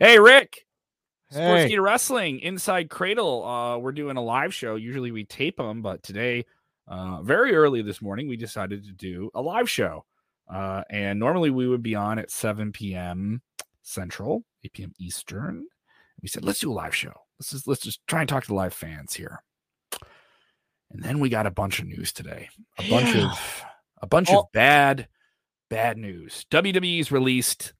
Hey, Rick. Hey. Sportskeeda Wrestling InSide Kradle. Uh, we're doing a live show. Usually we tape them, but today, uh, very early this morning, we decided to do a live show. Uh, and normally we would be on at 7 p.m. Central, 8 p.m. Eastern. We said, let's do a live show. Let's just let's just try and talk to the live fans here. And then we got a bunch of news today. A bunch Yeah. of a bunch Oh. of bad, bad news. WWE's released,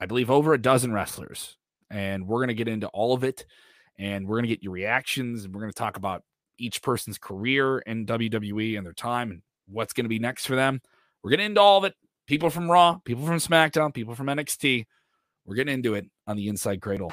I believe, over a dozen wrestlers, and we're gonna get into all of it, and we're gonna get your reactions, and we're gonna talk about each person's career in WWE and their time and what's gonna be next for them. We're getting into all of it. People from Raw, people from SmackDown, people from NXT. We're getting into it on the InSide Kradle.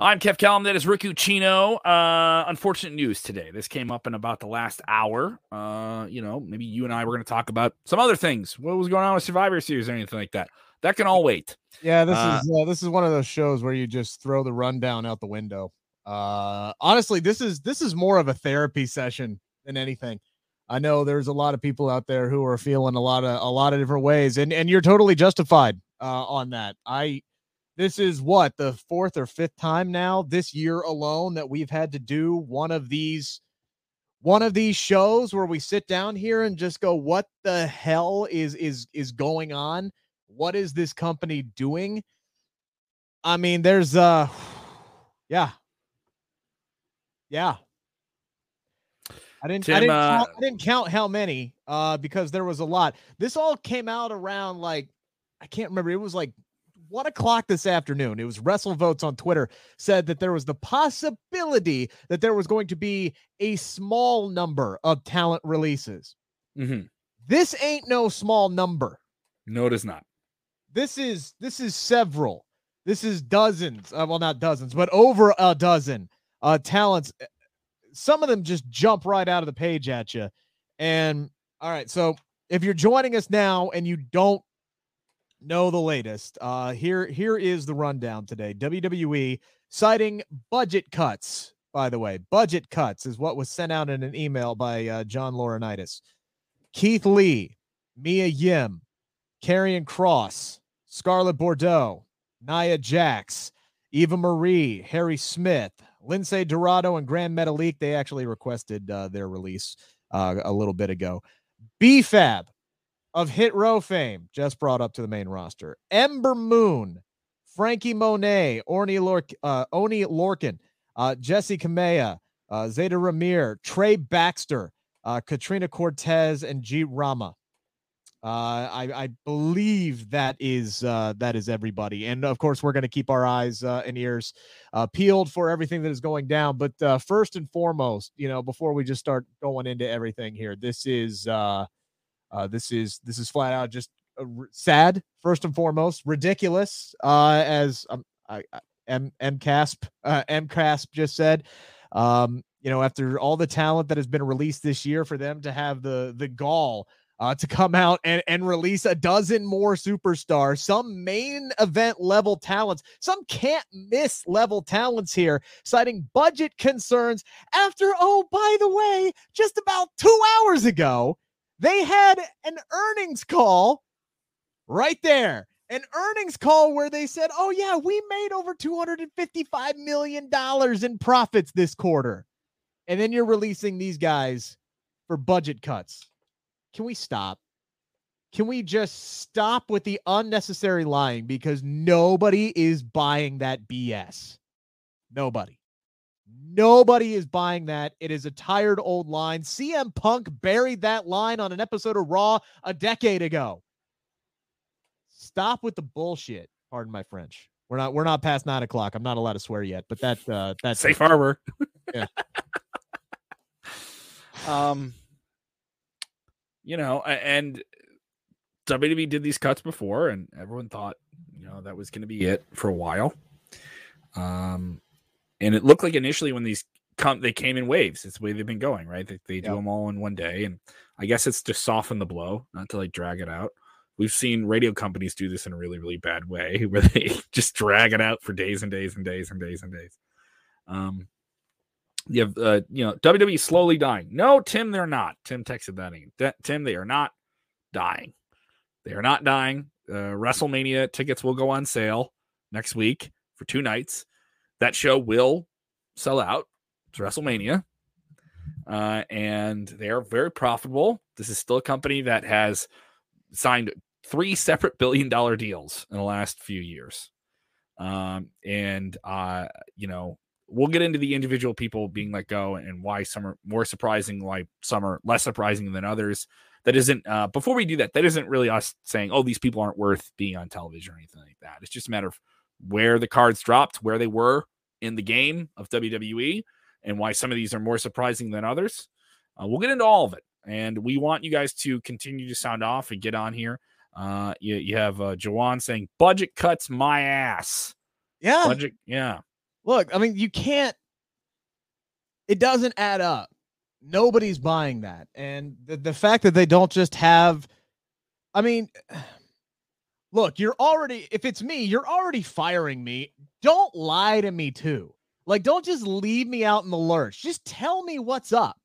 I'm Kev Kellam. That is Rick Ucchino. Uh, unfortunate news today. This came up in about the last hour. Uh, you know, maybe you and I were going to talk about some other things. What was going on with Survivor Series or anything like that? That can all wait. Yeah, this Uh, is uh, this is one of those shows where you just throw the rundown out the window. Uh, honestly, this is this is more of a therapy session than anything. I know there's a lot of people out there who are feeling a lot of a lot of different ways, and and you're totally justified uh, on that. I this is what the fourth or fifth time now this year alone that we've had to do one of these one of these shows where we sit down here and just go what the hell is is is going on what is this company doing i mean there's uh yeah yeah I didn't, I didn't, uh, count, I didn't count how many uh because there was a lot. This all came out around like I can't remember. It was like one o'clock this afternoon. It was Wrestle Votes on Twitter said that there was the possibility that there was going to be a small number of talent releases. Mm-hmm. This ain't no small number. No, it is not. This is this is several. This is dozens. Uh, well, not dozens, but over a dozen uh talents. Some of them just jump right out of the page at you. And all right, so if you're joining us now and you don't know the latest, uh here here is the rundown today. WWE citing budget cuts. By the way, budget cuts is what was sent out in an email by uh, John Laurinaitis. Keith Lee, Mia Yim, Karrion Kross, Scarlett Bordeaux, Nia Jax, Eva Marie, Harry Smith, Lince Dorado, and Grand Metalik. They actually requested uh, their release uh, a little bit ago. B-Fab of Hit Row fame just brought up to the main roster. Ember Moon, Franky Monet, Orny Lork, uh, Oney Lorcan, uh, Jessi Kamea, uh, Zayda Ramier, Trey Baxter, uh, Katrina Cortez, and Jeet Rama. Uh, I, I believe that is uh, that is everybody, and of course we're going to keep our eyes and ears peeled for everything that is going down. But first and foremost, you know, before we just start going into everything here, this is uh, this is this is flat out just sad. First and foremost, ridiculous. Uh, as um, I, I, M M Casp uh, M Casp just said. Um, you know, after all the talent that has been released this year, for them to have the the gall uh, to come out and, and release a dozen more superstars, some main event level talents, some can't miss level talents here, citing budget concerns after, oh, by the way, just about two hours ago, they had an earnings call right there. An earnings call where they said, oh, yeah, we made over $255 million in profits this quarter. And then you're releasing these guys for budget cuts. Can we stop? Can we just stop with the unnecessary lying because nobody is buying that BS? Nobody. Nobody is buying that. It is a tired old line. CM Punk buried that line on an episode of Raw a decade ago. Stop with the bullshit. Pardon my French. We're not we're not past nine o'clock. I'm not allowed to swear yet, but that uh that's Safe harbor. Yeah. um, you know, and WWE did these cuts before, and everyone thought, you know, that was going to be it for a while. Um, and it looked like initially when these come, they came in waves. It's the way they've been going, right? They, they do them all in one day, and I guess it's to soften the blow, not to like drag it out. We've seen radio companies do this in a really, really bad way, where they just drag it out for days and days and days and days and days. Um, you have, uh, you know, WWE slowly dying. No, Tim, they're not. Tim texted that in. That, Tim, they are not dying. They are not dying. Uh, WrestleMania tickets will go on sale next week for two nights. That show will sell out. It's WrestleMania. Uh, and they are very profitable. This is still a company that has signed three separate billion dollar deals in the last few years. Um, and uh, you know, we'll get into the individual people being let go and why some are more surprising, why some are less surprising than others. That isn't uh, before we do that, that isn't really us saying, oh, these people aren't worth being on television or anything like that. It's just a matter of where the cards dropped, where they were in the game of WWE, and why some of these are more surprising than others. Uh, we'll get into all of it. And we want you guys to continue to sound off and get on here. Uh, you, you have uh, Jawan saying, budget cuts my ass. Yeah. Budget, yeah. Look, I mean, you can't, it doesn't add up. Nobody's buying that. And the, the fact that they don't just have, I mean, look, you're already, if it's me, you're already firing me. Don't lie to me, too. Like, don't just leave me out in the lurch. Just tell me what's up.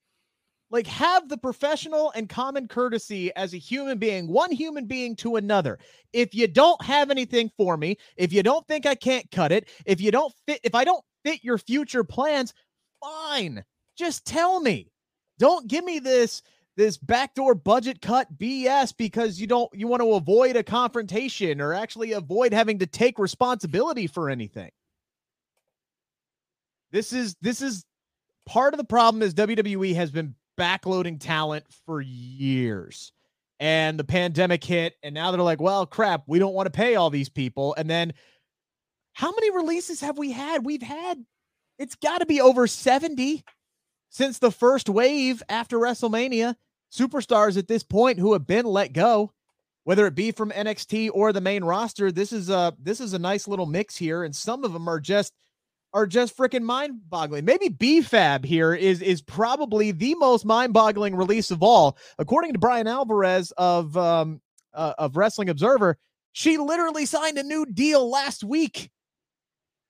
Like, have the professional and common courtesy as a human being, one human being to another. If you don't have anything for me, if you don't think I can't cut it, if you don't fit, if I don't fit your future plans, fine. Just tell me. Don't give me this this backdoor budget cut BS because you don't you want to avoid a confrontation or actually avoid having to take responsibility for anything. This is this is part of the problem is WWE has been backloading talent for years. And the pandemic hit, and now they're like, well, crap, we don't want to pay all these people. And then how many releases have we had? We've had, it's got to be over 70 since the first wave after WrestleMania. Superstars at this point who have been let go, whether it be from NXT or the main roster. This is a this is a nice little mix here, and some of them are just are just freaking mind-boggling. Maybe B-Fab here is is probably the most mind-boggling release of all, according to Bryan Alvarez of um uh, of Wrestling Observer. She literally signed a new deal last week.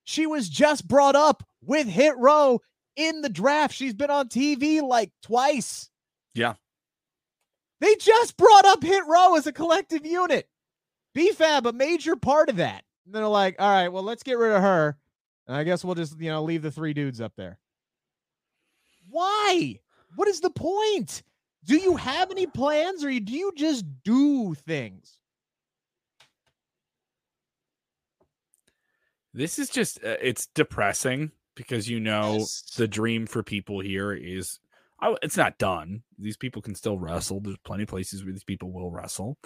She was just brought up with Hit Row in the draft. She's been on TV like twice. Yeah. They just brought up Hit Row as a collective unit. B-Fab, a major part of that. And they're like, all right, well, let's get rid of her and I guess we'll just, you know, leave the three dudes up there. Why? What is the point? Do you have any plans or do you just do things? This is just, uh, it's depressing because you know yes. the dream for people here is I, it's not done. These people can still wrestle. There's plenty of places where these people will wrestle.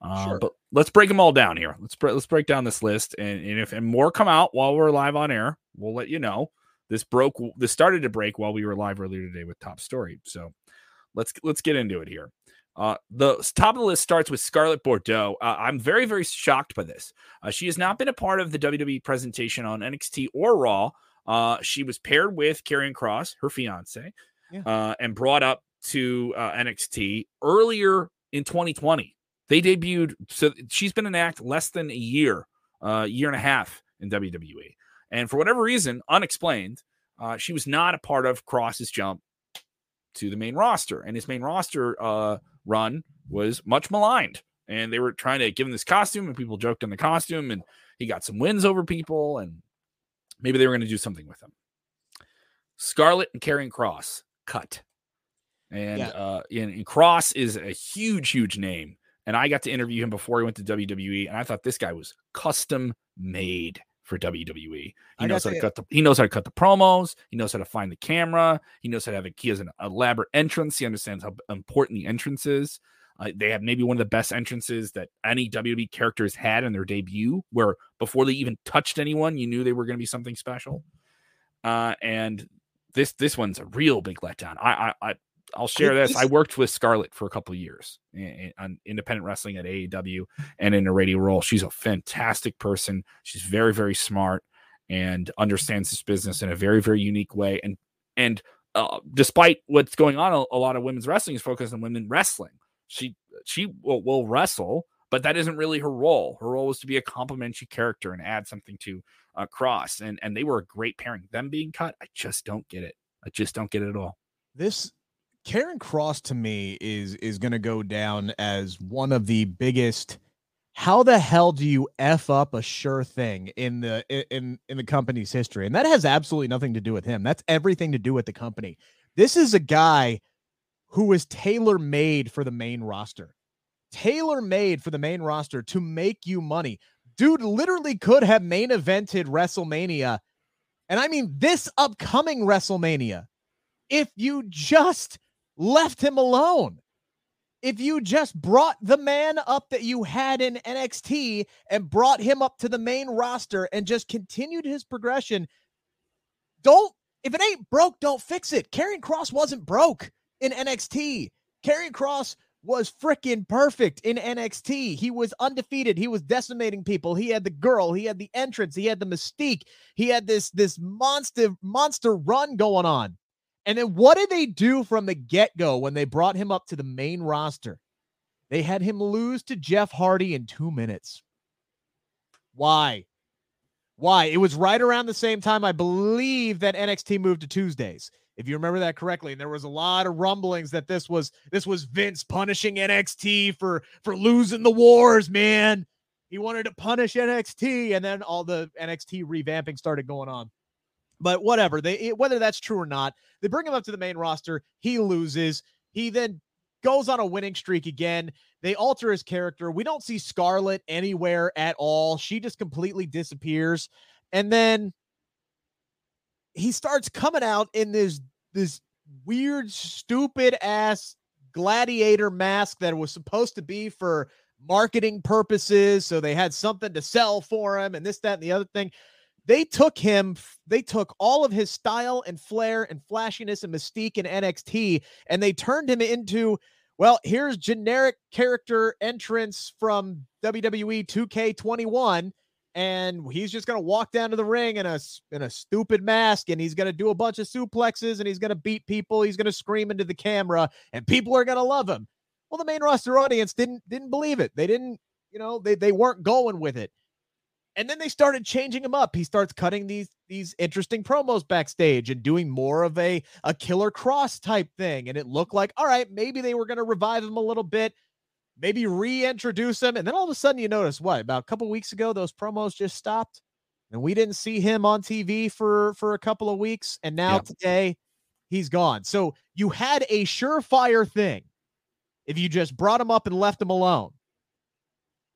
Uh, sure. But let's break them all down here. Let's let's break down this list, and, and if and more come out while we're live on air, we'll let you know. This broke. This started to break while we were live earlier today with top story. So let's let's get into it here. Uh, the top of the list starts with Scarlett Bordeaux. Uh, I'm very, very shocked by this. Uh, she has not been a part of the WWE presentation on NXT or Raw. Uh, she was paired with Karrion Kross, her fiance, yeah. Uh, and brought up to uh, NXT earlier in 2020. They debuted, so she's been in act less than a year, uh, year and a half in WWE. And for whatever reason, unexplained, uh, she was not a part of Kross's jump to the main roster. And his main roster uh, run was much maligned. And they were trying to give him this costume, and people joked on the costume, and he got some wins over people, and maybe they were going to do something with him. Scarlett and Karrion Kross cut. And yeah. uh and, and Kross is a huge, huge name and I got to interview him before he went to WWE, and I thought this guy was custom made for WWE. He knows how to, cut the he knows how to cut the promos. He knows how to find the camera. He knows how to have a he has an elaborate entrance. He understands how important the entrance is. Uh, they have maybe one of the best entrances that any WWE characters had in their debut, where before they even touched anyone, you knew they were going to be something special. Uh, and this this one's a real big letdown. I I, I I'll share this. I worked with Scarlett for a couple of years on independent wrestling at AEW and in a radio role. She's a fantastic person. She's very, very smart and understands this business in a very, very unique way. And and uh, despite what's going on, a, a, lot of women's wrestling is focused on women wrestling. She she will, will wrestle, but that isn't really her role. Her role is to be a complementary character and add something to uh, Kross. And and they were a great pairing. Them being cut, I just don't get it. I just don't get it at all. This Karrion Kross to me is is going to go down as one of the biggest how the hell do you f up a sure thing in the in in the company's history and that has absolutely nothing to do with him that's everything to do with the company this is a guy who was tailor made for the main roster. Tailor made for the main roster to make you money. Dude literally could have main evented wrestlemania and i mean this upcoming wrestlemania if you just left him alone. If you just brought the man up that you had in NXT and brought him up to the main roster and just continued his progression, don't, if it ain't broke, don't fix it. Karrion Kross wasn't broke in NXT. Karrion Kross was freaking perfect in NXT. He was undefeated. He was decimating people. He had the girl, he had the entrance, he had the mystique. He had this this monster monster run going on. And then what did they do from the get go when they brought him up to the main roster? They had him lose to Jeff Hardy in two minutes. Why? Why? It was right around the same time, I believe, that NXT moved to Tuesdays. If you remember that correctly, and there was a lot of rumblings that this was this was Vince punishing NXT for for losing the wars, man. He wanted to punish NXT, and then all the NXT revamping started going on. But whatever, they whether that's true or not, they bring him up to the main roster. He loses. He then goes on a winning streak again. They alter his character. We don't see Scarlett anywhere at all. She just completely disappears. And then he starts coming out in this this weird stupid ass gladiator mask that was supposed to be for marketing purposes so they had something to sell for him and this that and the other thing. They took him, they took all of his style and flair and flashiness and mystique in NXT, and they turned him into, well, here's generic character entrance from WWE 2K21, and he's just gonna walk down to the ring in a in a stupid mask, and he's gonna do a bunch of suplexes, and he's gonna beat people, he's gonna scream into the camera, and people are gonna love him. Well, the main roster audience didn't didn't believe it. They didn't, you know, they they weren't going with it. And then they started changing him up. He starts cutting these these interesting promos backstage and doing more of a a Killer Kross type thing. And it looked like, all right, maybe they were going to revive him a little bit, maybe reintroduce him. And then all of a sudden, you notice what about a couple weeks ago, those promos just stopped, and we didn't see him on TV for for a couple of weeks. And now yeah. today, he's gone. So you had a surefire thing if you just brought him up and left him alone.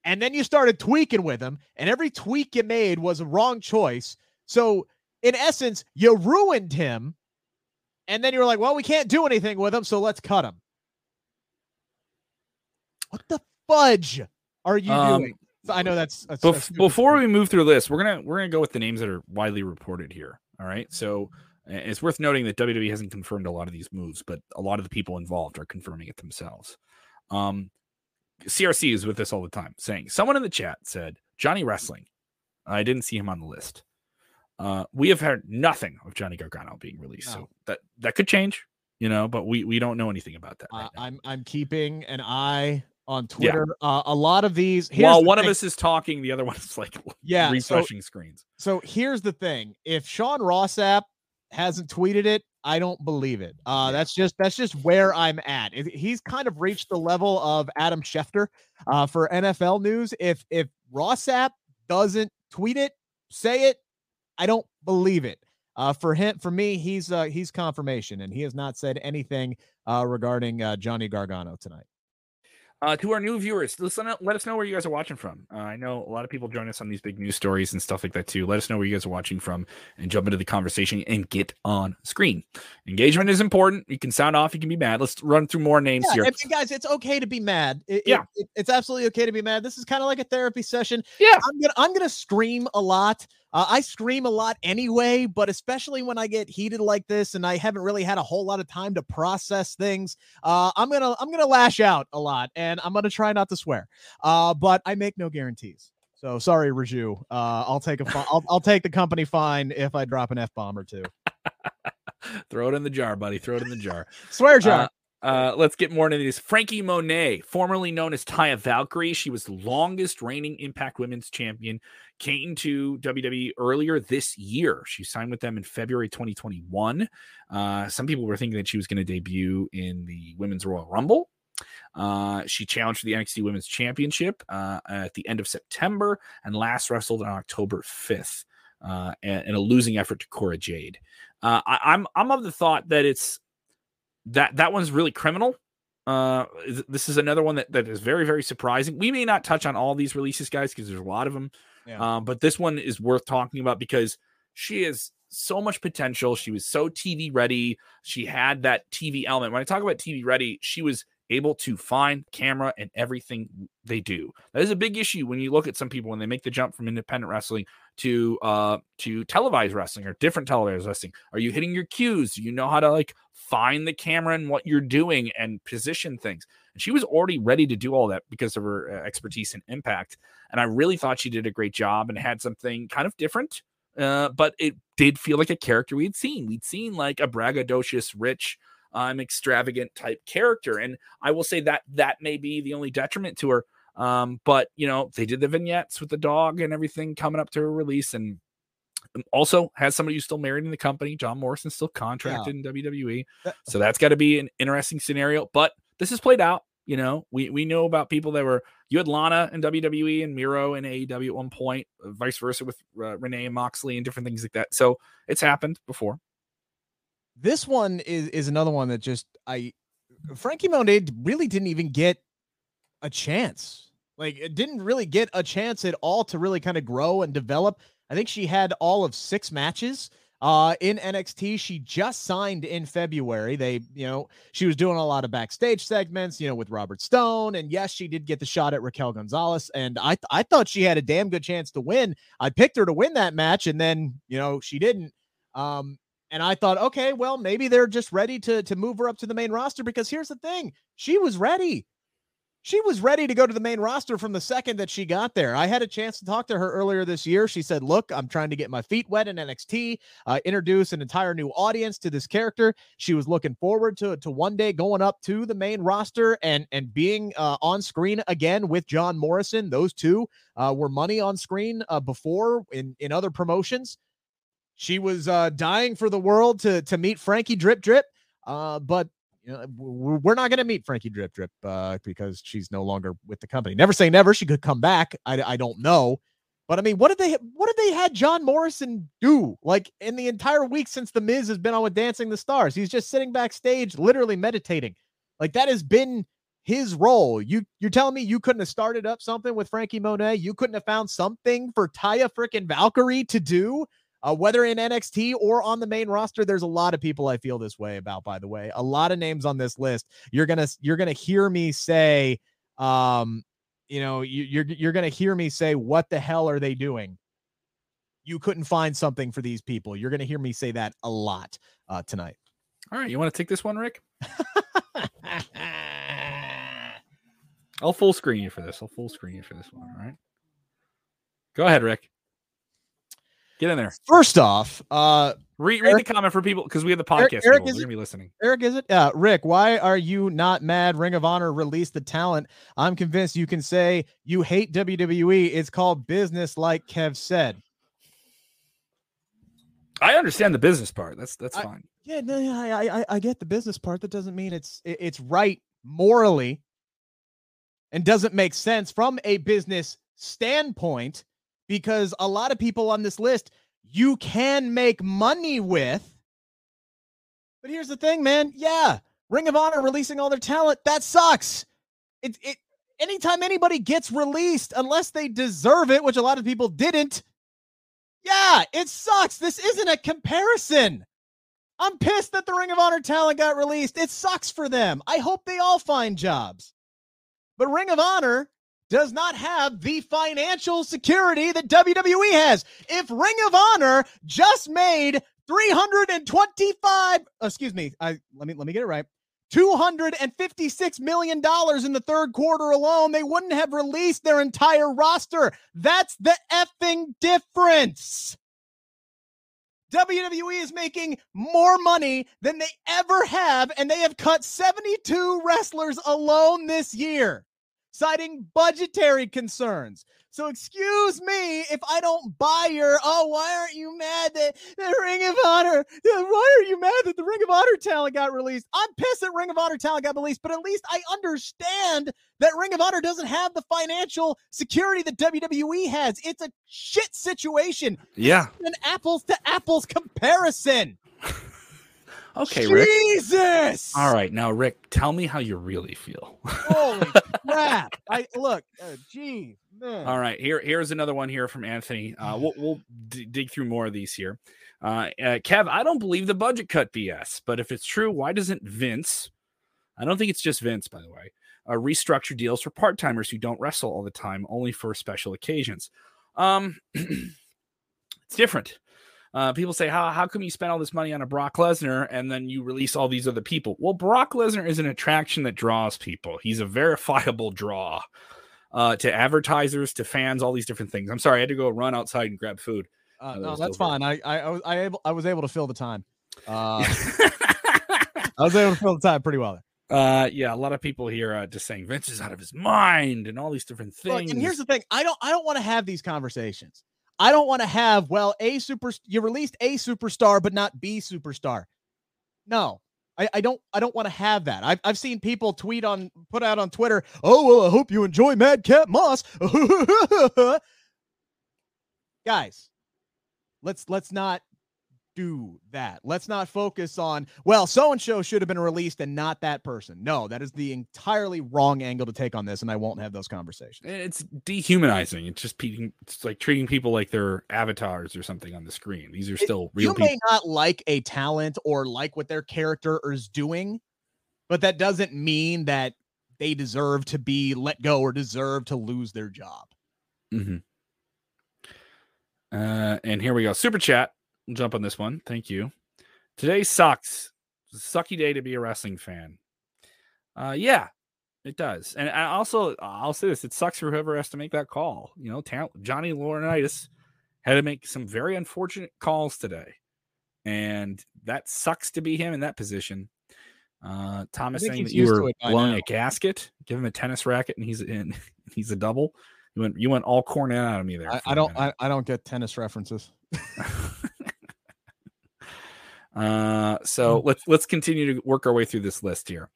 And then you started tweaking with him, and every tweak you made was a wrong choice. So, in essence, you ruined him. And then you were like, well, we can't do anything with him, so let's cut him. What the fudge are you um, doing? I know that's, that's, bef- that's before we move through this, we're gonna we're gonna go with the names that are widely reported here. All right. So it's worth noting that WWE hasn't confirmed a lot of these moves, but a lot of the people involved are confirming it themselves. Um, CRC is with us all the time, saying someone in the chat said Johnny Wrestling. I didn't see him on the list. Uh, we have heard nothing of Johnny Gargano being released, no. so that that could change, you know. But we we don't know anything about that. Right uh, I'm I'm keeping an eye on Twitter. Yeah. Uh, a lot of these. While one thing. of us is talking, the other one is like yeah refreshing so, screens. So here's the thing: if Sean Ross Sapp hasn't tweeted it, I don't believe it. Uh, that's just that's just where I'm at. He's kind of reached the level of Adam Schefter uh, for NFL news. If if Ross Sapp doesn't tweet it, say it, I don't believe it. Uh, for him, for me, he's uh, he's confirmation, and he has not said anything uh, regarding uh, Johnny Gargano tonight. Uh, to our new viewers, listen, let us know where you guys are watching from. Uh, I know a lot of people join us on these big news stories and stuff like that too. Let us know where you guys are watching from and jump into the conversation and get on screen. Engagement is important. You can sound off, you can be mad. Let's run through more names yeah, here. guys, it's okay to be mad. It, yeah, it, it, it's absolutely okay to be mad. This is kind of like a therapy session. Yeah, I'm gonna I'm gonna scream a lot. Uh, I scream a lot anyway, but especially when I get heated like this and I haven't really had a whole lot of time to process things, uh, I'm gonna I'm gonna lash out a lot, and I'm gonna try not to swear. Uh, but I make no guarantees. So sorry, Raju. Uh, I'll take a fi- I'll, I'll take the company fine if I drop an f bomb or two. Throw it in the jar, buddy. Throw it in the jar. Swear jar. Uh, Uh, let's get more into these. Franky Monet, formerly known as Taya Valkyrie, she was the longest reigning Impact Women's Champion. Came to WWE earlier this year. She signed with them in February 2021. Uh, some people were thinking that she was going to debut in the Women's Royal Rumble. Uh, she challenged for the NXT Women's Championship uh, at the end of September and last wrestled on October 5th uh, in a losing effort to Cora Jade. Uh, I, I'm I'm of the thought that it's that that one's really criminal. Uh, this is another one that, that is very very surprising. We may not touch on all these releases, guys, because there's a lot of them. Yeah. Um, but this one is worth talking about because she has so much potential. She was so TV ready. She had that TV element. When I talk about TV ready, she was able to find camera and everything they do. That is a big issue when you look at some people when they make the jump from independent wrestling to uh to televised wrestling or different televised wrestling. Are you hitting your cues? Do you know how to like find the camera and what you're doing and position things? And she was already ready to do all that because of her uh, expertise and impact. And I really thought she did a great job and had something kind of different. Uh, but it did feel like a character we'd seen. We'd seen like a braggadocious, rich, um, extravagant type character. And I will say that that may be the only detriment to her. Um, but you know, they did the vignettes with the dog and everything coming up to her release, and um, also has somebody who's still married in the company. John Morrison still contracted yeah. in WWE, so that's got to be an interesting scenario. But this is played out. You know, we we know about people that were you had Lana in WWE and Miro in AEW at one point, uh, vice versa with uh, Renee and Moxley and different things like that. So it's happened before. This one is is another one that just I Franky Monet really didn't even get a chance. Like it didn't really get a chance at all to really kind of grow and develop. I think she had all of six matches uh in NXT. She just signed in February. They, you know, she was doing a lot of backstage segments, you know, with Robert Stone. And yes, she did get the shot at Raquel Gonzalez. And I I thought she had a damn good chance to win. I picked her to win that match, and then you know she didn't. Um, and I thought, okay, well, maybe they're just ready to to move her up to the main roster because here's the thing. She was ready. She was ready to go to the main roster from the second that she got there. I had a chance to talk to her earlier this year. She said, Look, I'm trying to get my feet wet in NXT, uh, introduce an entire new audience to this character. She was looking forward to, to one day going up to the main roster and, and being uh, on screen again with John Morrison. Those two uh, were money on screen uh, before in, in other promotions. She was uh, dying for the world to to meet Frankie Drip Drip, uh, but you know, we're not going to meet Frankie Drip Drip uh, because she's no longer with the company. Never say never. She could come back. I, I don't know, but I mean, what did they what did they had John Morrison do like in the entire week since the Miz has been on with Dancing the Stars? He's just sitting backstage, literally meditating. Like that has been his role. You you're telling me you couldn't have started up something with Franky Monet? You couldn't have found something for Taya freaking Valkyrie to do? Uh, whether in NXT or on the main roster, there's a lot of people I feel this way about. By the way, a lot of names on this list. You're gonna you're gonna hear me say, um, you know, you, you're you're gonna hear me say, what the hell are they doing? You couldn't find something for these people. You're gonna hear me say that a lot uh, tonight. All right, you want to take this one, Rick? I'll full screen you for this. I'll full screen you for this one. All right. Go ahead, Rick. Get in there. First off, uh, read, read Eric, the comment for people because we have the podcast. Eric, Eric is gonna be listening. Eric, is it? Uh, Rick, why are you not mad? Ring of Honor released the talent. I'm convinced you can say you hate WWE. It's called business, like Kev said. I understand the business part. That's that's I, fine. Yeah, no, I, I I get the business part. That doesn't mean it's it's right morally, and doesn't make sense from a business standpoint because a lot of people on this list you can make money with. But here's the thing, man. Yeah, Ring of Honor releasing all their talent, that sucks. It it anytime anybody gets released unless they deserve it, which a lot of people didn't. Yeah, it sucks. This isn't a comparison. I'm pissed that the Ring of Honor talent got released. It sucks for them. I hope they all find jobs. But Ring of Honor does not have the financial security that WWE has. If Ring of Honor just made 325 excuse me, I let me let me get it right. 256 million dollars in the third quarter alone, they wouldn't have released their entire roster. That's the effing difference. WWE is making more money than they ever have, and they have cut 72 wrestlers alone this year, citing budgetary concerns. So excuse me if I don't buy your, oh, why aren't you mad that the Ring of Honor, why are you mad that the Ring of Honor talent got released? I'm pissed that Ring of Honor talent got released, but at least I understand that Ring of Honor doesn't have the financial security that WWE has. It's a shit situation. Yeah. An apples to apples comparison. Okay, Rick. Jesus. All right, now Rick, tell me how you really feel. Holy crap! I look, uh, geez, man. All right, here here's another one here from Anthony. Uh, we'll we'll d- dig through more of these here. Uh, uh, Kev, I don't believe the budget cut BS, but if it's true, why doesn't Vince? I don't think it's just Vince, by the way. Uh, restructure deals for part timers who don't wrestle all the time, only for special occasions. Um, it's different. Uh, people say, how, how come you spend all this money on a Brock Lesnar and then you release all these other people? Well, Brock Lesnar is an attraction that draws people. He's a verifiable draw uh, to advertisers, to fans, all these different things. I'm sorry, I had to go run outside and grab food. Uh, that no, was that's fine. I, I, I was, I able, I was able to fill the time. Uh, I was able to fill the time pretty well. There. uh, yeah, a lot of people here uh, just saying Vince is out of his mind and all these different Look, things. and here's the thing: I don't, I don't want to have these conversations. I don't want to have, well, a super, you released a superstar, but not B superstar. No, I, I don't, I don't want to have that. I've, I've seen people tweet on, put out on Twitter. Oh well, I hope you enjoy Madcap Moss. Guys, let's let's not do that. Let's not focus on, well, so and so should have been released and not that person. No, that is the entirely wrong angle to take on this, and I won't have those conversations. it's dehumanizing. It's just beating, it's like treating people like they're avatars or something on the screen. These are still real you people. may not like a talent or like what their character is doing, but that doesn't mean that they deserve to be let go or deserve to lose their job. hmm Uh, and here we go. Super chat. Jump on this one. Thank you. Today sucks. It's a sucky day to be a wrestling fan. Uh, yeah, it does. And I also, I'll say this: it sucks for whoever has to make that call. You know, ta- Johnny Laurinaitis had to make some very unfortunate calls today, and that sucks to be him in that position. Uh, Thomas saying that you were blowing now. a gasket. Give him a tennis racket, and he's in. He's a double. You went. You went all Cornette out of me there. I, I don't. I, I don't get tennis references. uh, so let's let's continue to work our way through this list here.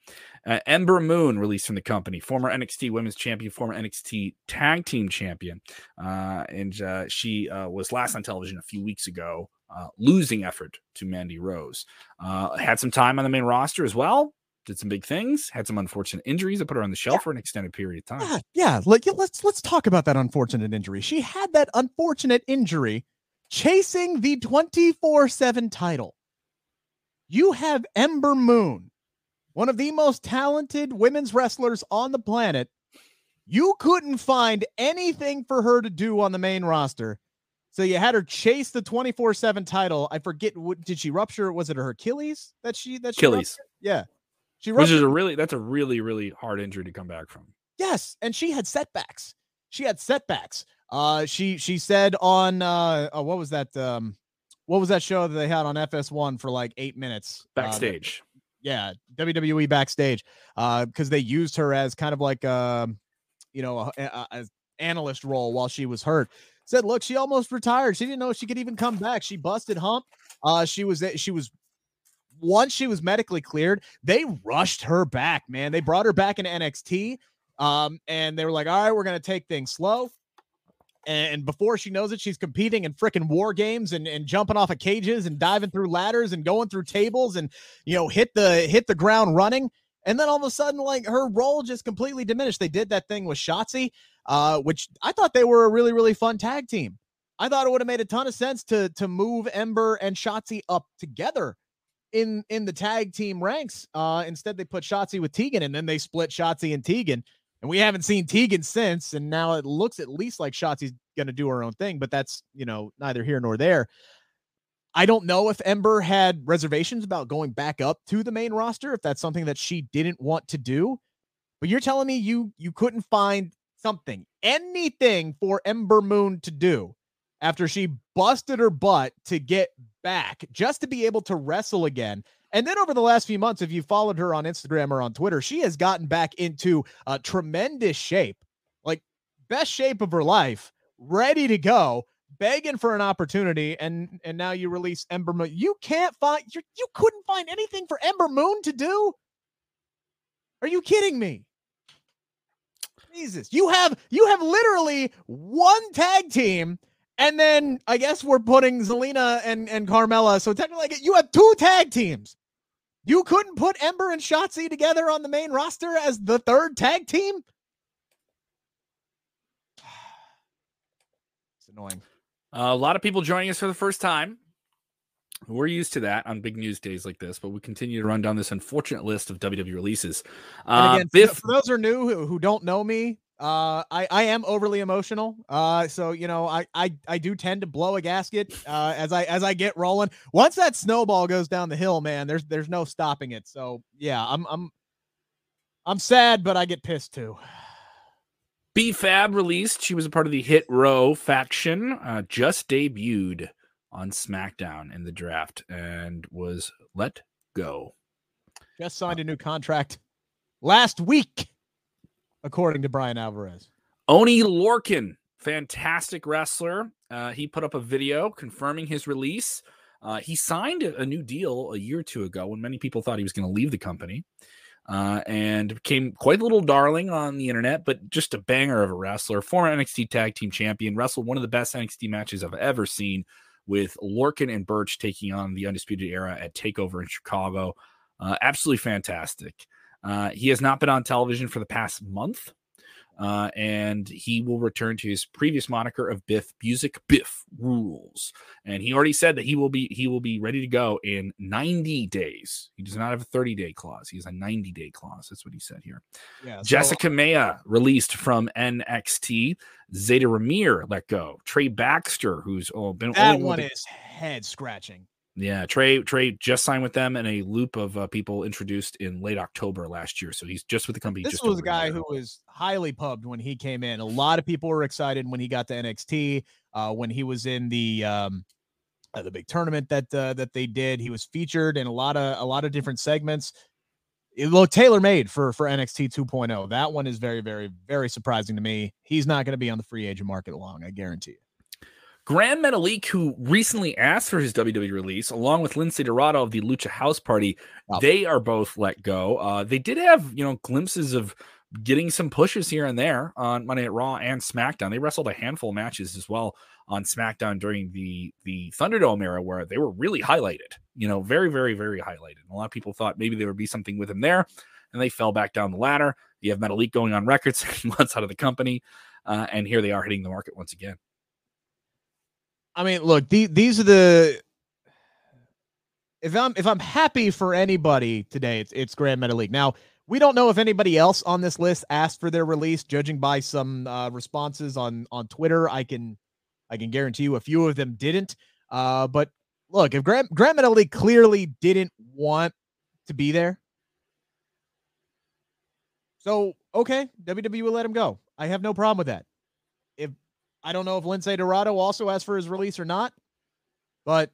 Uh, Ember Moon released from the company, former NXT Women's Champion, former NXT Tag Team Champion, uh, and uh, she uh, was last on television a few weeks ago, uh, losing effort to Mandy Rose. Uh, had some time on the main roster as well. Did some big things. Had some unfortunate injuries that put her on the shelf for an extended period of time. Yeah, yeah. Like, yeah, let's let's talk about that unfortunate injury. She had that unfortunate injury chasing the twenty four seven title. You have Ember Moon, one of the most talented women's wrestlers on the planet. You couldn't find anything for her to do on the main roster. So you had her chase the 24/7 title. I forget what did she rupture? Was it her Achilles that she that she Achilles, ruptured? Yeah. She which ruptured is a really that's a really really hard injury to come back from. Yes, and she had setbacks. She had setbacks. Uh, she she said on uh, oh, what was that? Um, what was that show that they had on FS1 for like eight minutes Uh, Backstage. yeah, WWE backstage. Uh, because they used her as kind of like um, you know, a, a, a analyst role while she was hurt. Said, look, she almost retired. She didn't know she could even come back. She busted hump. Uh, she was she was once she was medically cleared, they rushed her back, man. They brought her back in NXT. Um, and they were like, all right, we're gonna take things slow. And before she knows it, she's competing in freaking war games and, and jumping off of cages and diving through ladders and going through tables and you know hit the hit the ground running. And then all of a sudden, like her role just completely diminished. They did that thing with Shotzi, uh, which I thought they were a really, really fun tag team. I thought it would have made a ton of sense to to move Ember and Shotzi up together in in the tag team ranks. Uh, instead, they put Shotzi with Tegan, and then they split Shotzi and Tegan. And we haven't seen Tegan since. And now it looks at least like Shotzi's going to do her own thing, but that's you know neither here nor there. I don't know if Ember had reservations about going back up to the main roster, if that's something that she didn't want to do. But you're telling me you you couldn't find something, anything for Ember Moon to do after she busted her butt to get back just to be able to wrestle again. And then over the last few months, if you followed her on Instagram or on Twitter, she has gotten back into a tremendous shape, like best shape of her life, ready to go, begging for an opportunity. And and now you release Ember Moon. You can't find you you couldn't find anything for Ember Moon to do. Are you kidding me? Jesus, you have you have literally one tag team, and then I guess we're putting Zelina and and Carmella. So technically, you have two tag teams. You couldn't put Ember and Shotzi together on the main roster as the third tag team. It's annoying. Uh, a lot of people joining us for the first time. We're used to that on big news days like this, but we continue to run down this unfortunate list of WWE releases. Uh, again, Biff, for those who are new who, who don't know me, uh, I, I am overly emotional. Uh, so you know, I, I I do tend to blow a gasket uh, as I as I get rolling. Once that snowball goes down the hill, man, there's there's no stopping it. So yeah, I'm I'm I'm sad, but I get pissed too. B-Fab released. She was a part of the Hit Row faction. Uh, just debuted on SmackDown in the draft and was let go. Just signed a new contract last week, according to Bryan Alvarez. Oney Lorcan, fantastic wrestler. Uh, he put up a video confirming his release. Uh, he signed a new deal a year or two ago when many people thought he was going to leave the company. Uh, and became quite a little darling on the internet, but just a banger of a wrestler. Former NXT Tag Team Champion, wrestled one of the best NXT matches I've ever seen with Lorcan and Birch taking on the Undisputed Era at Takeover in Chicago. Uh, absolutely fantastic. Uh, he has not been on television for the past month. Uh, and he will return to his previous moniker of Biff Busick Biff Rules. And he already said that he will be he will be ready to go in 90 days. He does not have a 30 day clause. He has a 90 day clause. That's what he said here. Yeah, so- Jessi Kamea released from NXT. Zayda Ramier let go. Trey Baxter, who's oh, been that one is head scratching. Yeah, Trey Trey just signed with them, and a loop of uh, people introduced in late October last year. So he's just with the company. This was a guy who was highly pubbed when he came in. A lot of people were excited when he got to NXT. Uh, when he was in the um, uh, the big tournament that uh, that they did, he was featured in a lot of a lot of different segments. It looked tailor made for for NXT 2.0. That one is very very very surprising to me. He's not going to be on the free agent market long, I guarantee you. Gran Metalik, who recently asked for his WWE release, along with Lince Dorado of the Lucha House Party, wow. they are both let go. Uh, they did have, you know, glimpses of getting some pushes here and there on Monday at Raw and SmackDown. They wrestled a handful of matches as well on SmackDown during the the Thunderdome era, where they were really highlighted. You know, very, very, very highlighted. And a lot of people thought maybe there would be something with him there, and they fell back down the ladder. You have Metalik going on records months out of the company, uh, and here they are hitting the market once again. I mean, look, the, these are the if I'm if I'm happy for anybody today, it's it's Gran Metalik. Now we don't know if anybody else on this list asked for their release. Judging by some uh, responses on on Twitter, I can I can guarantee you a few of them didn't. Uh, but look, if Grand Gran Metalik clearly didn't want to be there, so okay, WWE will let him go. I have no problem with that. I don't know if Lince Dorado also asked for his release or not, but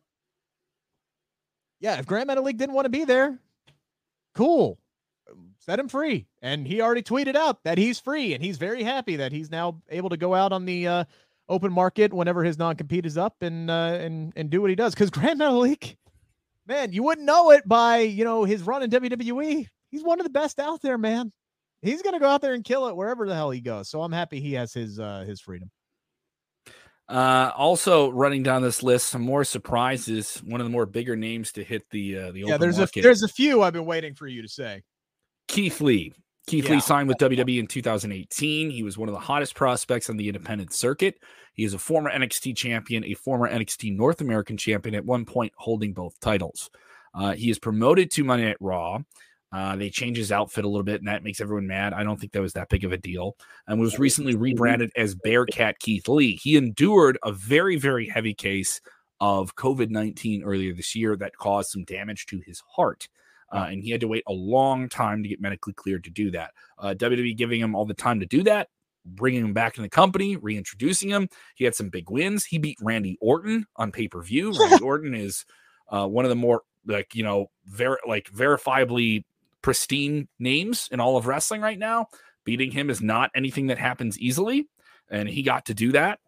yeah, if Gran Metalik didn't want to be there, cool. Set him free. And he already tweeted out that he's free and he's very happy that he's now able to go out on the uh, open market whenever his non-compete is up and uh, and and do what he does. Because Gran Metalik, man, you wouldn't know it by you know his run in WWE. He's one of the best out there, man. He's gonna go out there and kill it wherever the hell he goes. So I'm happy he has his uh, his freedom. Uh, also running down this list, some more surprises. One of the more bigger names to hit the uh, the old. yeah. there's market. a there's a few I've been waiting for you to say. Keith Lee. Keith yeah. Lee signed with WWE in 2018. He was one of the hottest prospects on the independent circuit. He is a former NXT champion, a former NXT North American champion, at one point holding both titles. Uh, he is promoted to Monday Night Raw. Uh, they changed his outfit a little bit, and that makes everyone mad. I don't think that was that big of a deal. And was recently rebranded as Bearcat Keith Lee. He endured a very, very heavy case of COVID 19 earlier this year that caused some damage to his heart. Uh, and he had to wait a long time to get medically cleared to do that. Uh, WWE giving him all the time to do that bringing him back in the company, reintroducing him. He had some big wins. He beat Randy Orton on pay per view. Randy Orton is uh, one of the more like you know very like verifiably pristine names in all of wrestling right now. Beating him is not anything that happens easily, and he got to do that.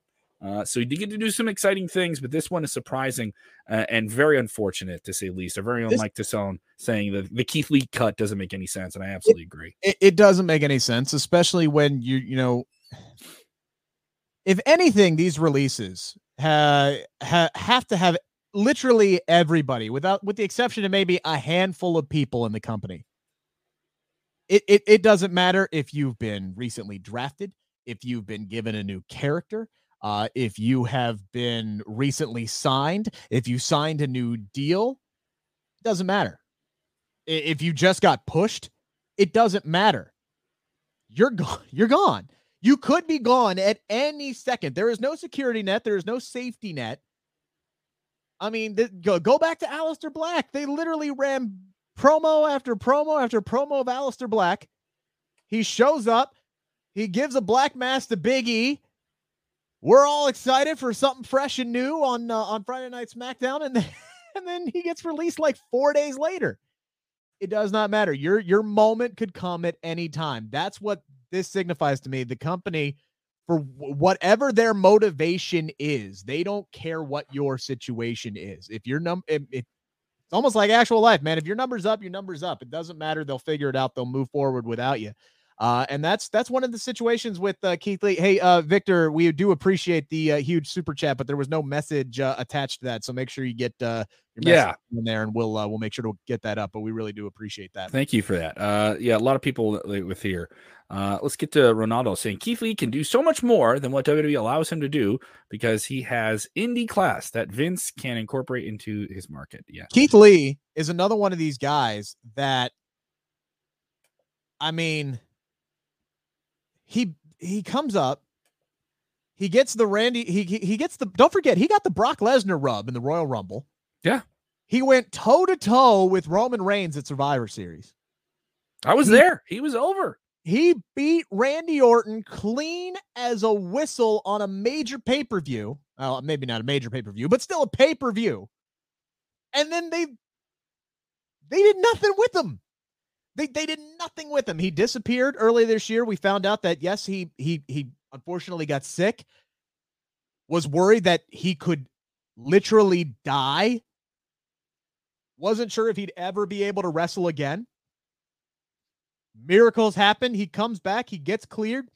Uh, so he did get to do some exciting things, but this one is surprising uh, and very unfortunate to say the least. A very unlike Tassone saying that the Keith Lee cut doesn't make any sense, and I absolutely it, agree. It, it doesn't make any sense, especially when you you know, if anything, these releases ha, ha, have to have literally everybody, without with the exception of maybe a handful of people in the company. It, it, it doesn't matter if you've been recently drafted, if you've been given a new character, uh, if you have been recently signed, if you signed a new deal, it doesn't matter. If you just got pushed, it doesn't matter. You're gone. You're gone. You could be gone at any second. There is no security net. There is no safety net. I mean, th- go, go back to Aleister Black. They literally ran promo after promo after promo of Aleister Black. He shows up. He gives a black mass to Big E we're all excited for something fresh and new on uh, on Friday Night SmackDown, and then, and then he gets released like four days later. It does not matter. Your your moment could come at any time. That's what this signifies to me. The company, for whatever their motivation is, they don't care what your situation is. If your num, if, if it's almost like actual life, man. If your number's up, your number's up. It doesn't matter. They'll figure it out. They'll move forward without you. Uh, and that's that's one of the situations with uh, Keith Lee. Hey, uh, Victor, we do appreciate the uh, huge super chat, but there was no message uh, attached to that, so make sure you get uh, your yeah in there, and we'll uh, we'll make sure to get that up. But we really do appreciate that. Thank you for that. Uh, yeah, a lot of people with here. Uh, let's get to Ronaldo saying Keith Lee can do so much more than what WWE allows him to do because he has indie class that Vince can incorporate into his market. Yeah, Keith Lee is another one of these guys that, I mean he he comes up, he gets the Randy, he he gets the don't forget, he got the Brock Lesnar rub in the Royal Rumble. Yeah. He went toe to toe with Roman Reigns at Survivor Series. I was he, there. He was over. He beat Randy Orton clean as a whistle on a major pay per view. Well, maybe not a major pay per view, but still a pay per view. And then they they did nothing with him. They they did nothing with him. He disappeared early this year. We found out that yes, he he he unfortunately got sick. Was worried that he could literally die. Wasn't sure if he'd ever be able to wrestle again. Miracles happen. He comes back. He gets cleared.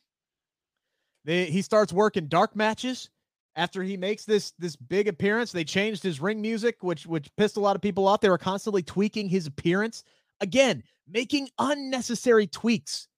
They, he starts working dark matches after he makes this this big appearance. They changed his ring music, which which pissed a lot of people off. They were constantly tweaking his appearance. Again, making unnecessary tweaks,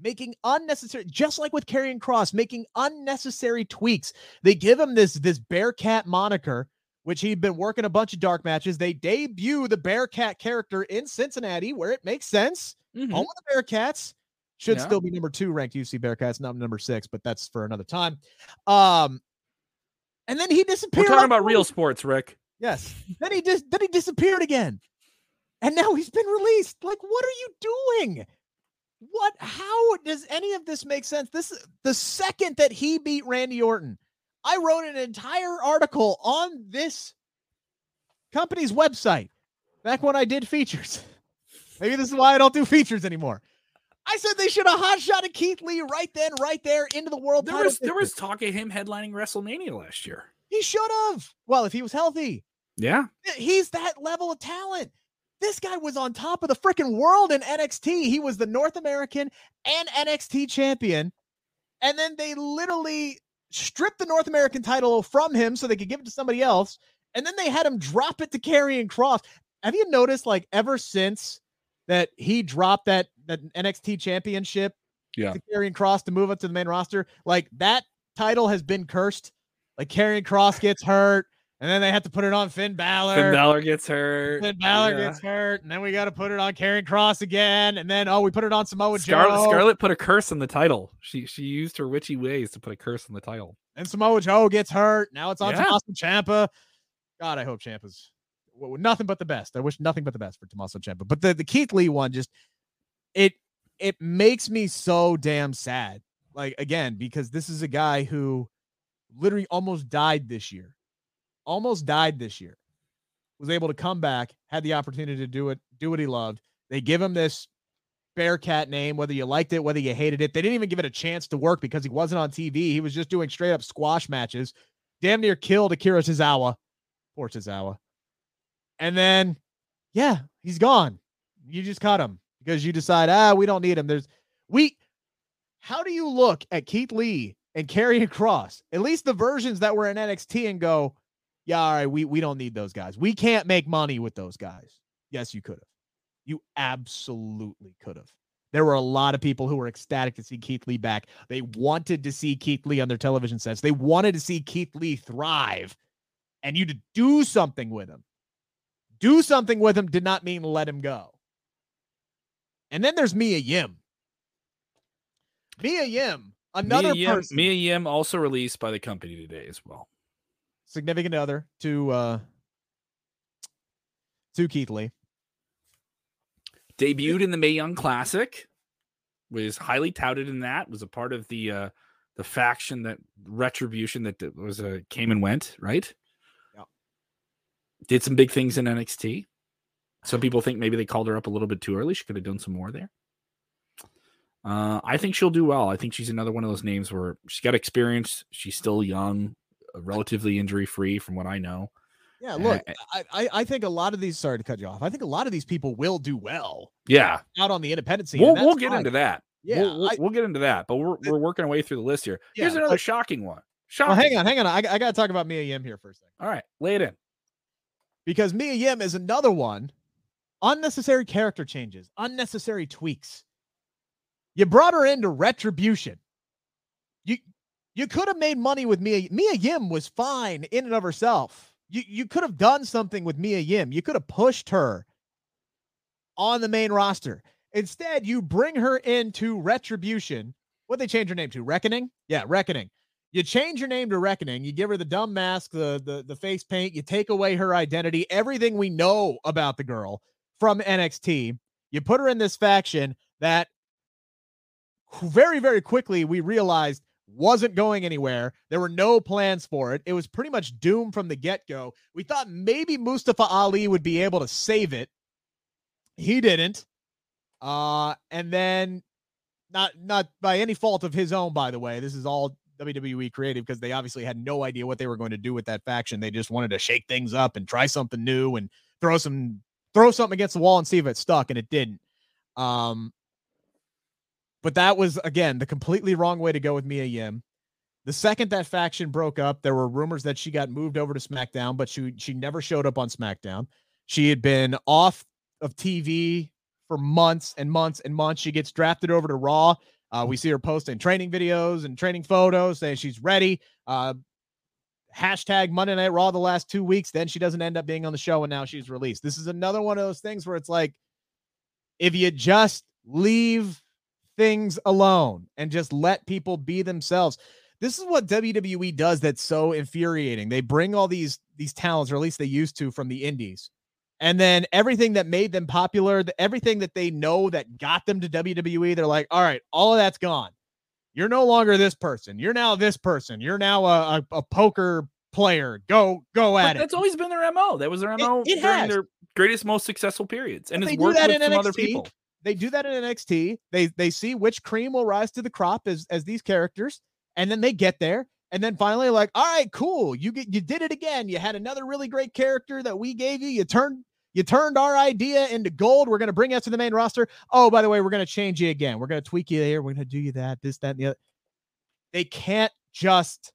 making unnecessary, just like with Karrion Kross, making unnecessary tweaks. They give him this this Bearcat moniker, which he'd been working a bunch of dark matches. They debut the Bearcat character in Cincinnati, where it makes sense. Mm-hmm. Home of the Bearcats should yeah. still be number two ranked UC Bearcats, not number six, but that's for another time. Um, and then he disappeared. We're talking about real sports, Rick. Yes. Then he just then he disappeared again and now he's been released. Like, what are you doing? What? How does any of this make sense? This is the second that he beat Randy Orton, I wrote an entire article on this company's website back when I did features. Maybe this is why I don't do features anymore. I said they should have hot shot at Keith Lee right then, right there into the world. There was there was talk of him headlining WrestleMania last year. He should have. Well, if he was healthy. Yeah. He's that level of talent. This guy was on top of the freaking world in NXT. He was the North American and NXT champion. And then they literally stripped the North American title from him so they could give it to somebody else. And then they had him drop it to Karrion Kross. Have you noticed, like, ever since that he dropped that that NXT championship yeah. to Karrion Kross to move up to the main roster, like that title has been cursed. Like Karrion Kross gets hurt. And then they have to put it on Finn Balor. Finn Balor gets hurt. Finn Balor yeah. gets hurt. And then we got to put it on Karrion Kross again. And then, oh, we put it on Samoa Joe. Scarlett put a curse on the title. She she used her witchy ways to put a curse on the title. And Samoa Joe gets hurt. Now it's on yeah. Tommaso Ciampa. God, I hope Ciampa's well, nothing but the best. I wish nothing but the best for Tommaso Ciampa. But the, the Keith Lee one just, it it makes me so damn sad Like again, because this is a guy who literally almost died this year. Almost died this year. Was able to come back, had the opportunity to do it, do what he loved. They give him this Bearcat name, whether you liked it, whether you hated it. They didn't even give it a chance to work because he wasn't on TV. He was just doing straight up squash matches. Damn near killed Akira Tozawa. Poor Tozawa. And then, yeah, he's gone. You just cut him because you decide, ah, we don't need him. There's we how do you look at Keith Lee and Karrion Kross, at least the versions that were in NXT, and go, yeah, all right, we we don't need those guys. We can't make money with those guys. Yes, you could have. You absolutely could have. There were a lot of people who were ecstatic to see Keith Lee back. They wanted to see Keith Lee on their television sets. They wanted to see Keith Lee thrive and you to do something with him. Do something with him did not mean let him go. And then there's Mia Yim. Mia Yim, another Mia Yim, person. Mia Yim also released by the company today as well. Significant other to uh to Keith Lee. Debuted in the Mae Young Classic, was highly touted in that, was a part of the uh the faction that retribution that was uh, came and went, right? Yeah. Did some big things in NXT. Some people think maybe they called her up a little bit too early. She could have done some more there. Uh, I think she'll do well. I think she's another one of those names where she's got experience. She's still young, relatively injury free, from what I know. Yeah, look, I, I I think a lot of these. Sorry to cut you off. I think a lot of these people will do well. Yeah, out on the independent scene. We'll we'll get fine. into that. Yeah, we'll, we'll, I, we'll, get into that. But we're we're working our way through the list here. Yeah, Here's another shocking one. Shocking. Well, hang on, hang on. I, I got to talk about Mia Yim here for a second. All right, lay it in. Because Mia Yim is another one. Unnecessary character changes, unnecessary tweaks. You brought her into retribution. You you could have made money with Mia. Mia Yim was fine in and of herself. You you could have done something with Mia Yim. You could have pushed her on the main roster. Instead, you bring her into retribution. What they change her name to? Reckoning? Yeah, Reckoning. You change your name to Reckoning. You give her the dumb mask, the the the face paint. You take away her identity, everything we know about the girl from NXT. You put her in this faction that very very quickly we realized wasn't going anywhere. There were no plans for it. It was pretty much doomed from the get go. We thought maybe Mustafa Ali would be able to save it. He didn't. Uh, and then not not by any fault of his own, by the way. This is all WWE creative because they obviously had no idea what they were going to do with that faction. They just wanted to shake things up and try something new and throw some throw something against the wall and see if it stuck, and it didn't. Um, but that was again the completely wrong way to go with Mia Yim. The second that faction broke up, there were rumors that she got moved over to SmackDown, but she she never showed up on SmackDown. She had been off of TV for months and months and months. She gets drafted over to Raw. Uh, we see her posting training videos and training photos saying she's ready. Uh, hashtag Monday Night Raw the last two weeks. Then she doesn't end up being on the show and now she's released. This is another one of those things where it's like, if you just leave things alone and just let people be themselves. This is what WWE does that's so infuriating. They bring all these these talents, or at least they used to, from the indies. And then everything that made them popular, everything that they know that got them to WWE, they're like, all right, all of that's gone. You're no longer this person. You're now this person. You're now a, a, a poker player. Go, go at but it. That's always been their MO. That was their MO it, it during has. their greatest, most successful periods. And But it's worked with some NXT. other people. They do that in NXT. They they see which cream will rise to the crop as as these characters, and then they get there, and then finally like, all right, cool, you get you did it again. You had another really great character that we gave you. You turned you turned our idea into gold. We're gonna bring us to the main roster. Oh, by the way, we're gonna change you again. We're gonna tweak you here. We're gonna do you that, this, that, and the other. They can't just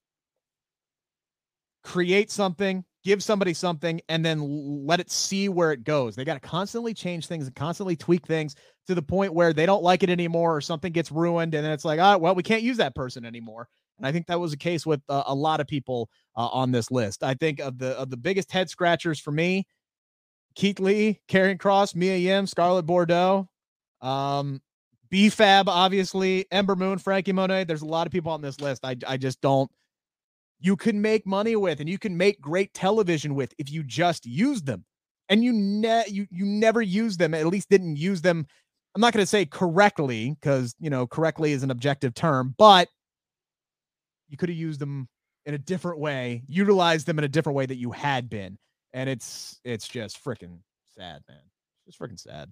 create something, give somebody something, and then let it see where it goes. They got to constantly change things and constantly tweak things to the point where they don't like it anymore or something gets ruined. And then it's like, oh, well, we can't use that person anymore. And I think that was the case with uh, a lot of people uh, on this list. I think of the of the biggest head scratchers for me, Keith Lee, Karrion Kross, Mia Yim, Scarlett Bordeaux, um, B-Fab, obviously, Ember Moon, Franky Monet. There's a lot of people on this list. I I just don't you can make money with and you can make great television with if you just use them. And you ne- you you never use them, at least didn't use them I'm not going to say correctly because, you know, correctly is an objective term, but you could have used them in a different way, utilized them in a different way that you had been. And it's it's just freaking sad, man. It's freaking sad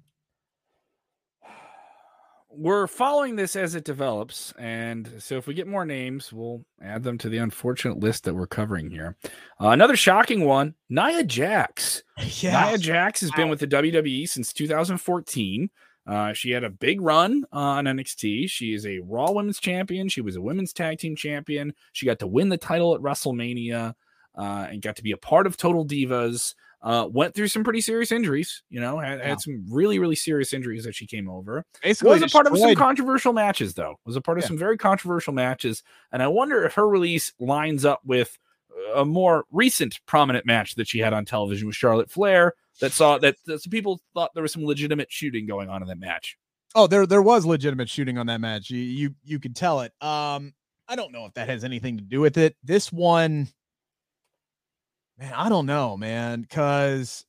we're following this as it develops. And so if we get more names, we'll add them to the unfortunate list that we're covering here. Uh, another shocking one Nia Jax. Nia Jax has been with the WWE since 2014. Uh, she had a big run on NXT. She is a Raw Women's Champion. She was a Women's Tag Team Champion. She got to win the title at WrestleMania uh, and got to be a part of Total Divas. Uh, went through some pretty serious injuries. You know, had, had some really, really serious injuries that she came over. Basically, was a part of some controversial matches, though. Was a part of yeah. some very controversial matches, and I wonder if her release lines up with a more recent prominent match that she had on television with Charlotte Flair. That saw that, that some people thought there was some legitimate shooting going on in that match. Oh, there there was legitimate shooting on that match. You you you could tell it. Um, I don't know if that has anything to do with it. This one Man, I don't know, man, because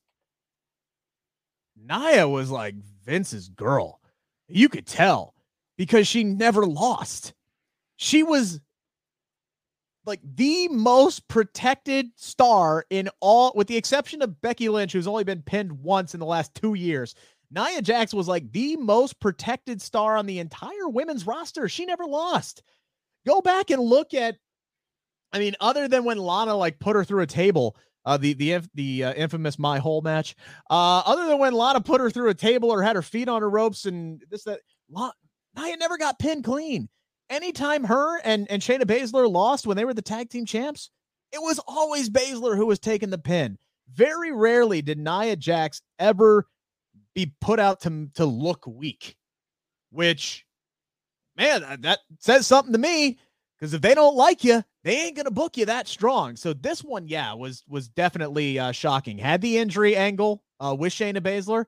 Nia was like Vince's girl. You could tell because she never lost. She was like the most protected star in all, with the exception of Becky Lynch, who's only been pinned once in the last two years. Nia Jax was like the most protected star on the entire women's roster. She never lost. Go back and look at I mean, other than when Lana like put her through a table, uh, the the the uh, infamous my hole match. Uh, other than when Lana put her through a table or had her feet on her ropes and this that, La- Nia never got pinned clean. Anytime her and and Shayna Baszler lost when they were the tag team champs, it was always Baszler who was taking the pin. Very rarely did Nia Jax ever be put out to to look weak, which man that says something to me because if they don't like you, they ain't gonna book you that strong. So this one, yeah, was was definitely uh, shocking. Had the injury angle uh, with Shayna Baszler.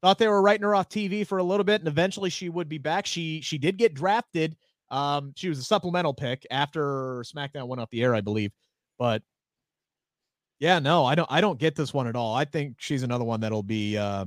Thought they were writing her off TV for a little bit, and eventually she would be back. She she did get drafted. Um, she was a supplemental pick after SmackDown went off the air, I believe. But yeah, no, I don't I don't get this one at all. I think she's another one that'll be uh,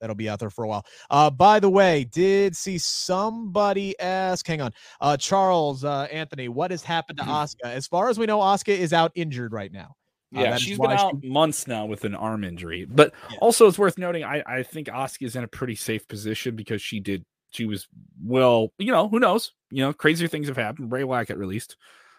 that'll be out there for a while. Uh, by the way, did see somebody ask, hang on, uh, Charles uh, Anthony, what has happened to Asuka? As far as we know, Asuka is out injured right now. Uh, yeah, she's been out she... months now with an arm injury. But yeah. also, it's worth noting, I, I think Asuka is in a pretty safe position because she did, she was, well, you know, who knows? You know, crazier things have happened. Bray Wyatt released.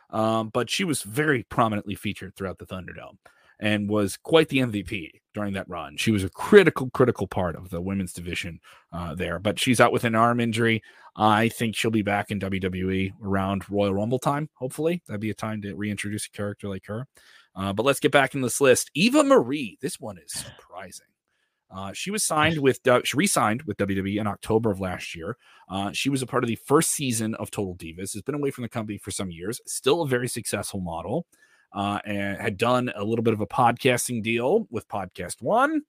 Um, but she was very prominently featured throughout the Thunderdome and was quite the MVP during that run. She was a critical, critical part of the women's division uh, there, but she's out with an arm injury. I think she'll be back in WWE around Royal Rumble time. Hopefully, that'd be a time to reintroduce a character like her. Uh, but let's get back in this list. Eva Marie, this one is surprising. Uh, she was signed with she re-signed with WWE in October of last year. Uh, she was a part of the first season of Total Divas. Has been away from the company for some years. Still a very successful model uh, and had done a little bit of a podcasting deal with Podcast One.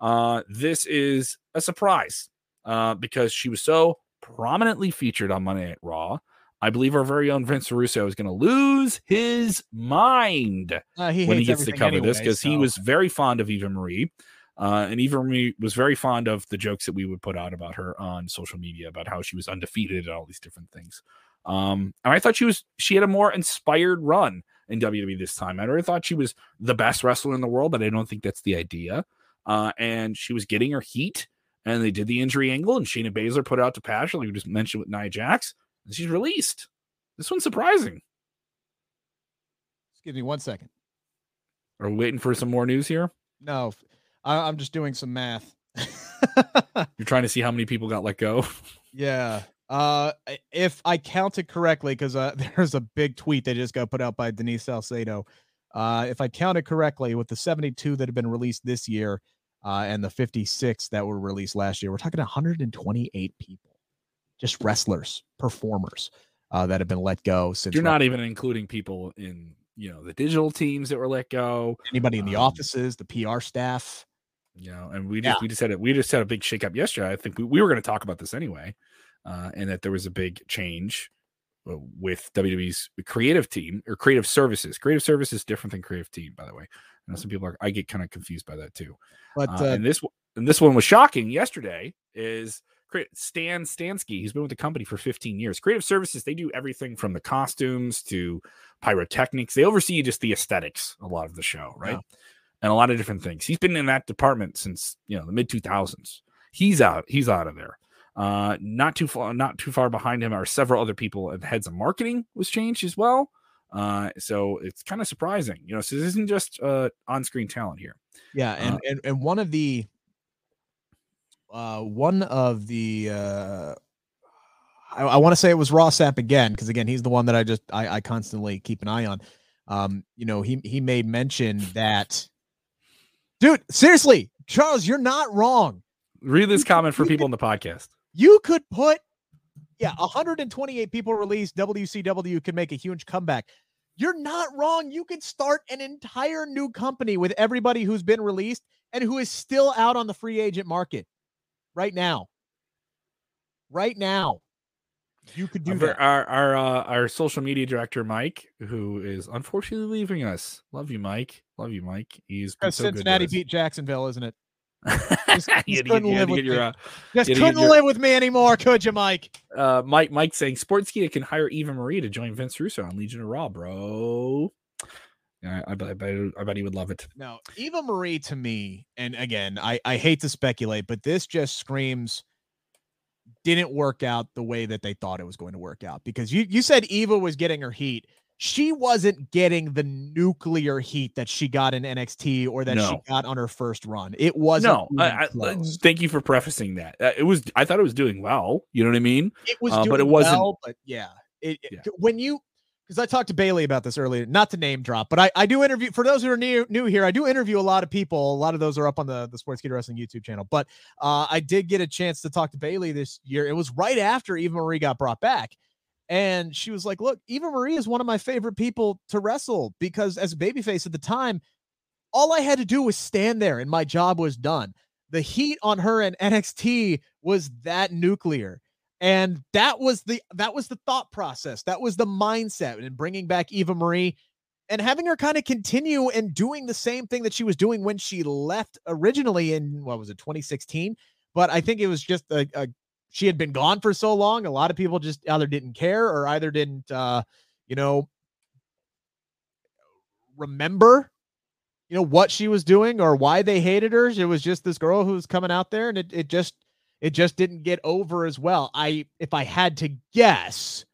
Uh, this is a surprise uh, because she was so prominently featured on Monday Night Raw. I believe our very own Vince Russo is going to lose his mind uh, he when he gets to cover anyway, this because so. he was very fond of Eva Marie. Uh, and even was very fond of the jokes that we would put out about her on social media about how she was undefeated and all these different things. Um, and I thought she was she had a more inspired run in WWE this time. I already thought she was the best wrestler in the world, but I don't think that's the idea. Uh, and she was getting her heat, and they did the injury angle, and Shayna Baszler put out to patch, like we just mentioned with Nia Jax, and she's released. This one's surprising. Just give me one second. Are we waiting for some more news here? No, I, I'm just doing some math. You're trying to see how many people got let go. Yeah. Uh, if I counted correctly, because uh, there's a big tweet that just got put out by Denise Salcedo. Uh, if I counted correctly, with the 72 that have been released this year, uh, and the 56 that were released last year, we're talking 128 people, just wrestlers, performers, uh, that have been let go since. You're not even including people in you know the digital teams that were let go. Anybody in the um, offices, the PR staff. You know, and we just yeah. we just had it. We just had a big shakeup yesterday. I think we, we were going to talk about this anyway uh, and that there was a big change uh, with WWE's creative team or creative services. Creative services different than creative team, by the way. I know some people are. I get kind of confused by that too. But uh, uh, and this and this one was shocking. Yesterday is Stan Stansky. He's been with the company for 15 years. Creative services, they do everything from the costumes to pyrotechnics. They oversee just the aesthetics a lot of the show, right? And a lot of different things. He's been in that department since you know the mid 2000s. He's out. He's out of there. Uh, not too far, not too far behind him are several other people. The heads of marketing was changed as well. Uh, so it's kind of surprising, you know. So this isn't just uh on-screen talent here. Yeah, and uh, and, and one of the uh one of the uh I, I want to say it was Ross Sapp again because again he's the one that I just I, I constantly keep an eye on. Um, you know he he made mention that, dude, seriously, Charles, you're not wrong. Read this comment for people in the podcast. You could put, yeah, 128 people released. WCW could make a huge comeback. You're not wrong. You could start an entire new company with everybody who's been released and who is still out on the free agent market right now. Right now. You could do that. Our our uh, our social media director Mike, who is unfortunately leaving us. Love you, Mike. Love you, Mike. He's so Cincinnati beat Jacksonville, isn't it? Just, just couldn't live with me. uh, just couldn't your, live with me anymore, could you, Mike? Uh, Mike, Mike saying Sportskeeda can hire Eva Marie to join Vince Russo on Legion of Raw, bro. Yeah, I, I, bet, I bet he would love it. No, Eva Marie to me, and again, I, I hate to speculate, but this just screams didn't work out the way that they thought it was going to work out because you you said Eva was getting her heat she wasn't getting the nuclear heat that she got in NXT or that no. she got on her first run. It wasn't. No, I, I, thank you for prefacing that. Uh, it was. I thought it was doing well. You know what I mean? It was, uh, but it wasn't. Well, but yeah, it, yeah. when you because I talked to Bailey about this earlier, not to name drop, but I, I do interview for those who are new new here. I do interview a lot of people. A lot of those are up on the the Sportskeeda Wrestling YouTube channel. But uh, I did get a chance to talk to Bailey this year. It was right after Eva Marie got brought back, and she was like, Look, Eva Marie is one of my favorite people to wrestle because as a babyface at the time, all I had to do was stand there and my job was done. The heat on her and NXT was that nuclear. And that was the that was the thought process. That was the mindset and bringing back Eva Marie and having her kind of continue and doing the same thing that she was doing when she left originally in what was it 2016 but i think it was just a, a she had been gone for so long. A lot of people just either didn't care or either didn't, uh, you know, remember, you know, what she was doing or why they hated her. It was just this girl who was coming out there, and it it just it just didn't get over as well. I if I had to guess,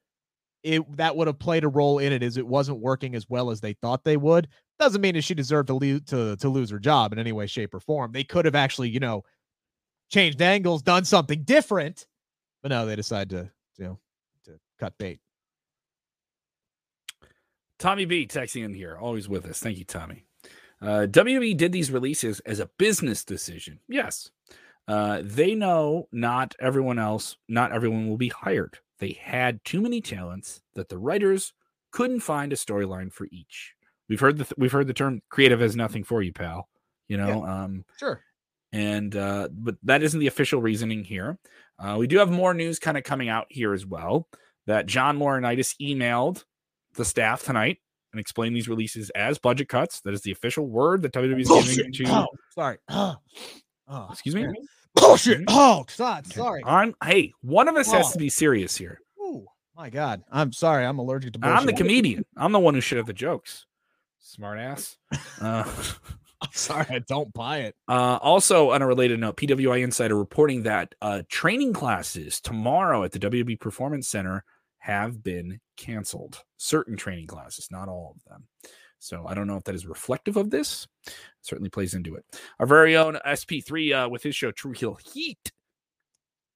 it that would have played a role in it is it wasn't working as well as they thought they would. Doesn't mean that she deserved to lose to to lose her job in any way, shape, or form. They could have actually, you know, changed angles, done something different, but no, they decide to you know to cut bait. Tommy B texting in here, always with us. Thank you, Tommy. Uh, WWE did these releases as a business decision. Yes, uh, they know not everyone else, not everyone will be hired. They had too many talents that the writers couldn't find a storyline for each. We've heard the th- we've heard the term "creative has nothing for you, pal." You know, yeah, um, sure and uh, but that isn't the official reasoning here. Uh, we do have more news kind of coming out here as well that John Laurinaitis emailed the staff tonight and explained these releases as budget cuts. That is the official word that WWE is giving to. Oh, sorry. Oh, Excuse me. Bullshit. Oh, God, sorry. I'm. Hey, one of us oh. has to be serious here. Ooh, my God. I'm sorry. I'm allergic to bullshit. I'm the comedian. I'm the one who should have the jokes. Smart ass. Uh, I'm sorry, I don't buy it. Uh, also, on a related note, PWI Insider reporting that uh, training classes tomorrow at the WB Performance Center have been canceled. Certain training classes, not all of them. So I don't know if that is reflective of this. It certainly plays into it. Our very own SP3 uh, with his show True Heel Heat.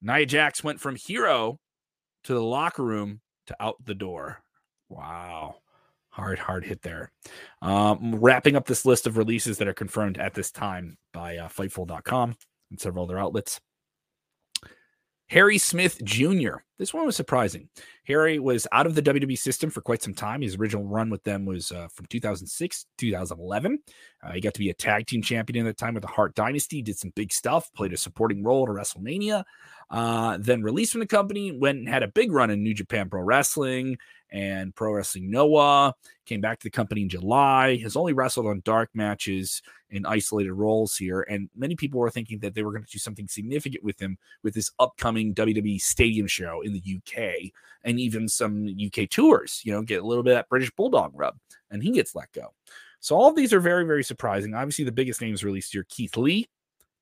Nia Jax went from hero to the locker room to out the door. Wow. Hard, hard hit there. Um, wrapping up this list of releases that are confirmed at this time by uh, Fightful.com and several other outlets. Harry Smith Jr. this one was surprising. Harry was out of the WWE system for quite some time. His original run with them was uh, from 2006 2011. Uh, he got to be a tag team champion at that time with the Hart Dynasty, did some big stuff, played a supporting role at WrestleMania, uh, then released from the company, went and had a big run in New Japan Pro Wrestling and Pro Wrestling Noah. Came back to the company in July, has only wrestled on dark matches in isolated roles here. And many people were thinking that they were going to do something significant with him with this upcoming WWE Stadium show in the UK and even some UK tours, you know, get a little bit of that British Bulldog rub. And he gets let go. So all of these are very, very surprising. Obviously, the biggest names released here Keith Lee,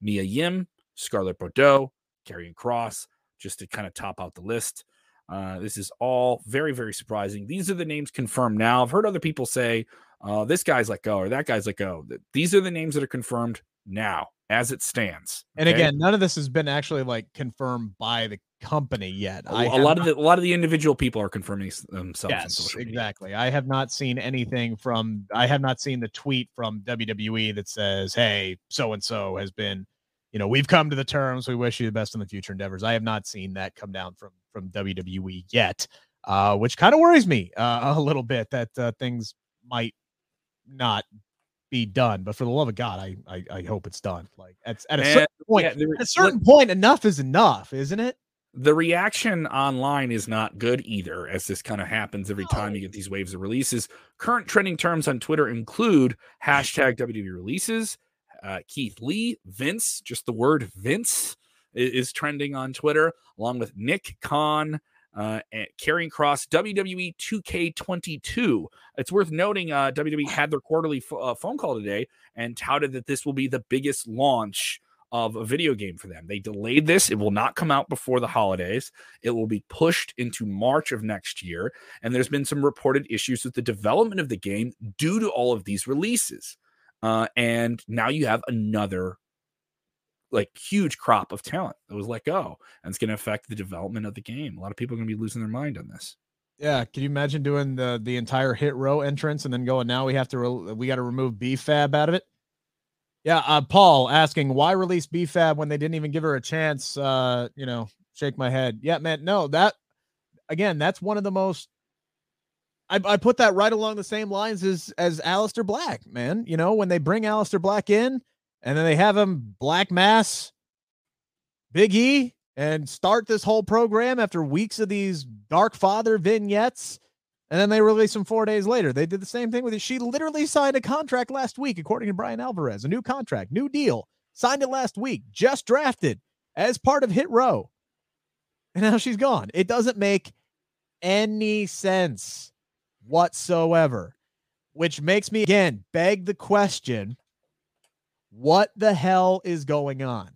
Mia Yim, Scarlett Bordeaux, Karrion Kross, just to kind of top out the list. Uh, this is all very, very surprising. These are the names confirmed now. I've heard other people say, uh, this guy's let go or that guy's let go. These are the names that are confirmed now as it stands. Okay? And again, none of this has been actually like confirmed by the company yet. A, a lot not, of the a lot of the individual people are confirming themselves. Yes, exactly. I have not seen anything from. I have not seen the tweet from WWE that says, "Hey, so and so has been." You know, we've come to the terms. We wish you the best in the future endeavors. I have not seen that come down from from WWE yet, uh, which kind of worries me uh, a little bit that uh, things might not be done. But for the love of God, I I, I hope it's done. Like at, at a certain point, yeah, there, at a certain point, enough is enough, isn't it? The reaction online is not good either, as this kind of happens every time you get these waves of releases. Current trending terms on Twitter include hashtag WWE releases, uh, Keith Lee, Vince, just the word Vince is, is trending on Twitter, along with Nick Khan, uh, Karrion Kross WWE 2K22. It's worth noting uh, WWE had their quarterly f- uh, phone call today and touted that this will be the biggest launch of a video game for them. They delayed this. It will not come out before the holidays. It will be pushed into March of next year. And there's been some reported issues with the development of the game due to all of these releases. Uh, and now you have another like huge crop of talent that was let go, and it's going to affect the development of the game. A lot of people are going to be losing their mind on this. Yeah, can you imagine doing the the entire hit row entrance and then going now we have to re- we got to remove B-Fab out of it? Yeah, uh, Paul asking why release B-Fab when they didn't even give her a chance. Uh, you know, shake my head. Yeah, man, no, that again, that's one of the most. I, I put that right along the same lines as as Aleister Black, man. You know, when they bring Aleister Black in, and then they have him Black Mass, Big E, and start this whole program after weeks of these Dark Father vignettes. And then they release him four days later. They did the same thing with it. She literally signed a contract last week, according to Bryan Alvarez, a new contract, new deal. Signed it last week, just drafted as part of Hit Row. And now she's gone. It doesn't make any sense whatsoever, which makes me again beg the question what the hell is going on?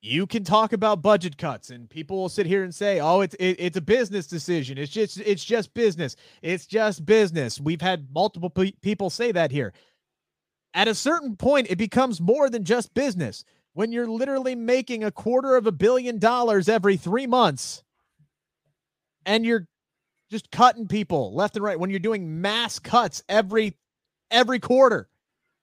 You can talk about budget cuts, and people will sit here and say, "Oh, it's it, it's a business decision. It's just it's just business. It's just business." We've had multiple pe- people say that here. At a certain point, it becomes more than just business. When you're literally making a quarter of a billion dollars every three months, and you're just cutting people left and right. When you're doing mass cuts every every quarter,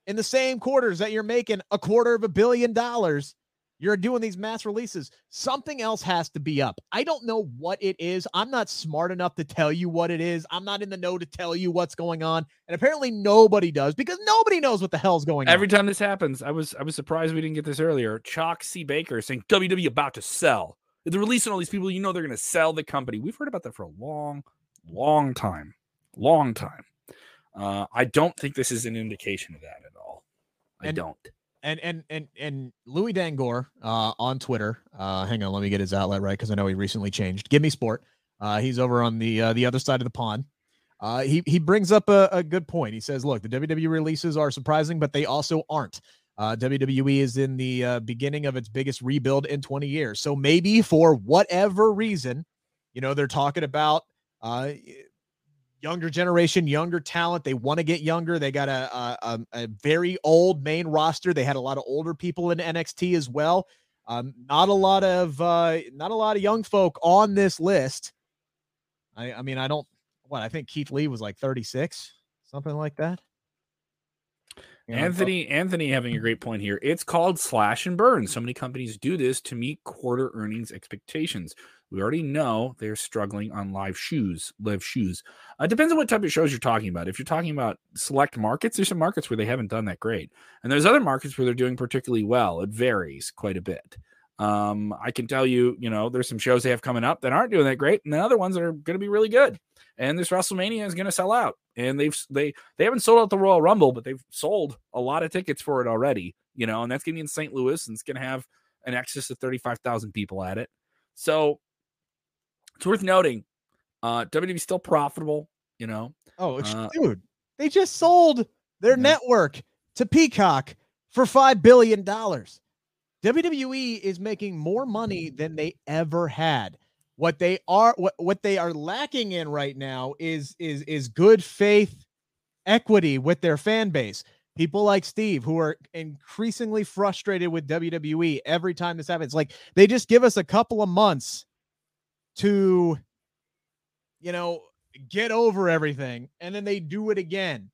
in the same quarters that you're making a quarter of a billion dollars, you're doing these mass releases. Something else has to be up. I don't know what it is. I'm not smart enough to tell you what it is. I'm not in the know to tell you what's going on. And apparently nobody does because nobody knows what the hell's going Every on. Every time this happens, I was I was surprised we didn't get this earlier. Chalk C. Baker saying WWE about to sell. They're releasing all these people, you know they're gonna sell the company. We've heard about that for a long, long time. Long time. Uh, I don't think this is an indication of that. I and, don't. And and and and Louis Dangoor uh, on Twitter. Uh, hang on, let me get his outlet right because I know he recently changed. Give me sport. Uh, he's over on the uh, the other side of the pond. Uh, he he brings up a, a good point. He says, "Look, the WWE releases are surprising, but they also aren't. Uh, WWE is in the uh, beginning of its biggest rebuild in 20 years. So maybe for whatever reason, you know, they're talking about uh, younger generation, younger talent. They want to get younger. They got a, a, a very old main roster. They had a lot of older people in NXT as well. Um, not a lot of uh, not a lot of young folk on this list. I, I mean, I don't. What I think Keith Lee was like 36, something like that. Know, Anthony, Anthony having a great point here. It's called slash and burn. So many companies do this to meet quarter earnings expectations. We already know they're struggling on live shoes, live shoes. Uh, it depends on what type of shows you're talking about. If you're talking about select markets, there's some markets where they haven't done that great, and there's other markets where they're doing particularly well. It varies quite a bit. Um, I can tell you, you know, there's some shows they have coming up that aren't doing that great, and then other ones that are going to be really good. And this WrestleMania is going to sell out, and they've they they haven't sold out the Royal Rumble, but they've sold a lot of tickets for it already. You know, and that's going to be in St. Louis, and it's going to have an excess of 35,000 people at it. So it's worth noting, uh, WWE still profitable. You know, Oh, Uh, dude, they just sold their Yeah. network to Peacock for five billion dollars. WWE is making more money than they ever had. What they are what, what they are lacking in right now is is is good faith equity with their fan base. People like Steve who are increasingly frustrated with WWE every time this happens. Like they just give us a couple of months to you know get over everything and then they do it again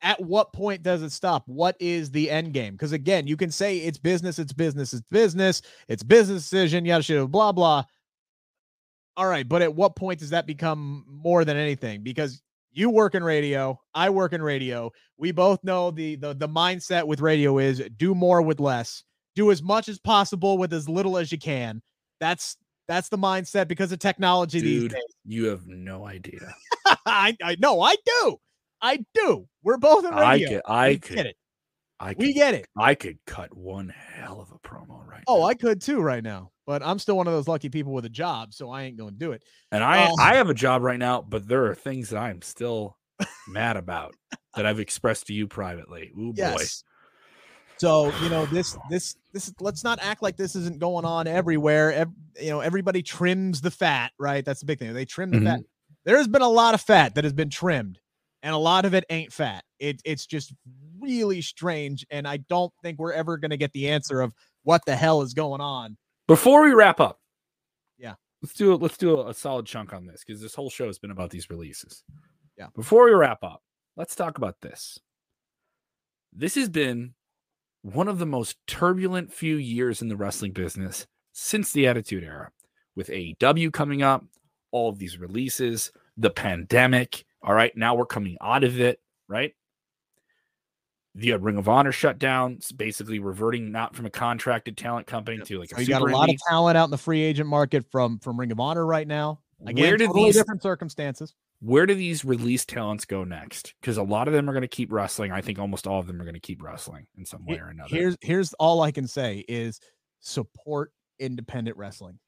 at what point does it stop what is the end game because again you can say it's business it's business it's business it's business decision yada yada blah blah all right but at what point does that become more than anything because you work in radio i work in radio we both know the the, the mindset with radio is do more with less do as much as possible with as little as you can that's that's the mindset because of technology these dude, days you have no idea. I, I no, I do. I do. We're both in I radio. could, I we could, get it. I could, We get it. I could cut one hell of a promo right Oh, now. I could too right now, but I'm still one of those lucky people with a job, so I ain't going to do it. And I Oh. I have a job right now, but there are things that I'm still mad about that I've expressed to you privately. Ooh boy. So you know this this this. Let's not act like this isn't going on everywhere. Ev- you know everybody trims the fat, right? That's the big thing. They trim the fat. Mm-hmm. There has been a lot of fat that has been trimmed, and a lot of it ain't fat. It it's just really strange, and I don't think we're ever going to get the answer of what the hell is going on. Before we wrap up, Yeah. let's do let's do a, a solid chunk on this because this whole show has been about these releases. Yeah. Before we wrap up, let's talk about this. This has been one of the most turbulent few years in the wrestling business since the Attitude Era, with AEW coming up, all of these releases, the pandemic. All right, now we're coming out of it, right? The uh, Ring of Honor shut down, it's basically reverting not from a contracted talent company to like a So you got a lot of talent out in the free agent market from from Ring of Honor right now. Again, Where do totally these different circumstances. where do these released talents go next? Because a lot of them are going to keep wrestling. I think almost all of them are going to keep wrestling in some way or another. Here's here's all I can say is support independent wrestling.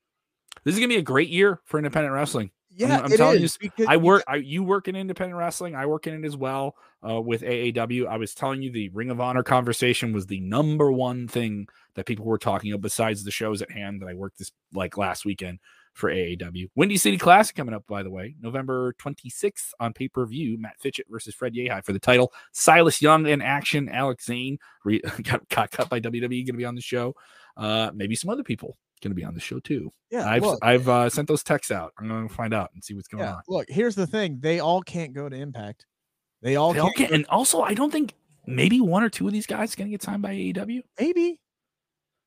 this is going to be a great year for independent wrestling. Yeah, I'm it telling you, because I work. I, you work in independent wrestling. I work in it as well uh, with AAW. I was telling you the Ring of Honor conversation was the number one thing that people were talking about besides the shows at hand that I worked this like last weekend for AAW. Windy City Classic coming up, by the way, November 26th on pay per view. Matt Fitchett versus Fred Yehi for the title. Silas Young in action. Alex Zayne re- got, got cut by WWE. Going to be on the show. Uh, maybe some other people going to be on the show too. yeah, I've look, I've uh, sent those texts out. I'm going to find out and see what's going yeah, on. look, here's the thing. They all can't go to Impact. They all They can't can, and also I don't think maybe one or two of these guys going to get signed by AEW. maybe.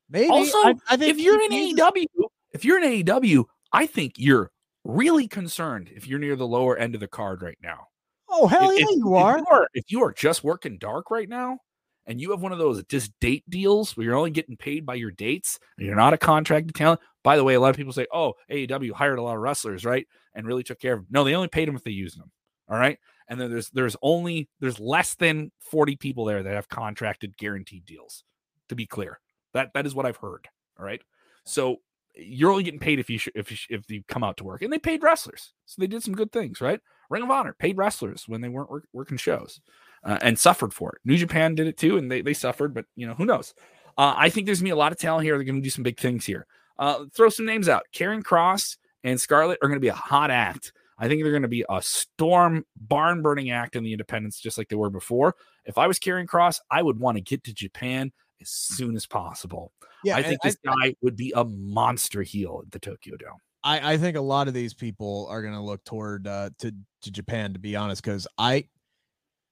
Maybe Also, I, I think If you're in AEW, if you're in AEW, I think you're really concerned if you're near the lower end of the card right now. Oh hell if, yeah, if- you if are. you are. If you are just working dark right now, and you have one of those just date deals where you're only getting paid by your dates, and you're not a contracted talent. By the way, a lot of people say, "Oh, AEW hired a lot of wrestlers, right?" And really took care of them. No, they only paid them if they used them. All right. And then there's there's only there's less than 40 people there that have contracted guaranteed deals. To be clear, that that is what I've heard. All right. So you're only getting paid if you sh- if you sh- if you come out to work, and they paid wrestlers, so they did some good things, right? Ring of Honor paid wrestlers when they weren't work- working shows, uh, and suffered for it. New Japan did it too, and they they suffered, but you know who knows? Uh, I think there's gonna be a lot of talent here. They're gonna do some big things here. Uh, throw some names out. Karrion Kross and Scarlett are gonna be a hot act. I think they're going to be a storm barn burning act in the independents, just like they were before. If I was Karrion Kross, I would want to get to Japan as soon as possible. Yeah, I think this guy would be a monster heel at the Tokyo Dome. I, I think a lot of these people are going to look toward uh, to to Japan, to be honest, because I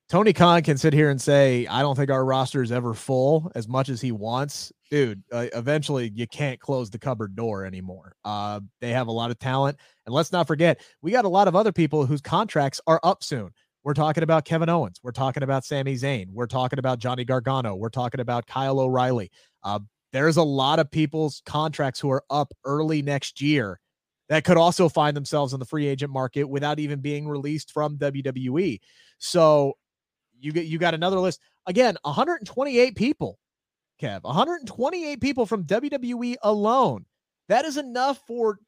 Tony Khan can sit here and say, I don't think our roster is ever full as much as he wants. Dude, uh, eventually you can't close the cupboard door anymore. Uh, they have a lot of talent. And let's not forget, we got a lot of other people whose contracts are up soon. We're talking about Kevin Owens. We're talking about Sami Zayn. We're talking about Johnny Gargano. We're talking about Kyle O'Reilly. Uh, there's a lot of people's contracts who are up early next year that could also find themselves in the free agent market without even being released from WWE. So you get you got another list. Again 128 people kev 128 people from wwe alone. That is enough for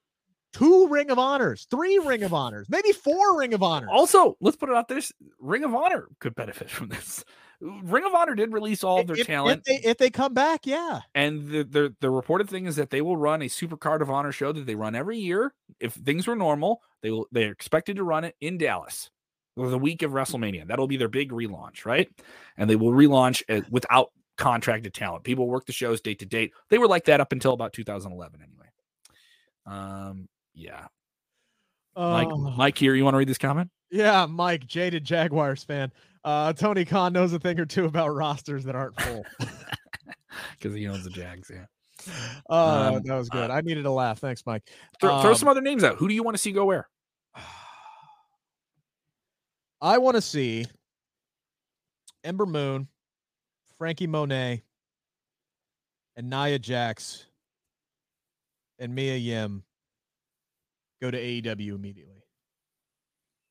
two ring of honors three ring of honors maybe four ring of honors. Also let's put it out there ring of honor could benefit from this. Ring of honor did release all of their if, talent if they, if they come back yeah. And the, the the reported thing is that they will run a super card of honor show that they run every year. If things were normal they will they're expected to run it in dallas the week of WrestleMania. That'll be their big relaunch, right? And they will relaunch without contracted talent. People work the shows date to date. They were like that up until about 2011, anyway. Um, yeah. Mike, uh, Mike here. You want to read this comment? Yeah, Mike, jaded Jaguars fan. Uh, Tony Khan knows a thing or two about rosters that aren't full because he owns the Jags. Yeah. Oh, um, that was good. Uh, I needed a laugh. Thanks, Mike. Throw, um, throw some other names out. Who do you want to see go where? I want to see Ember Moon, Franky Monet, and Nia Jax and Mia Yim go to AEW immediately.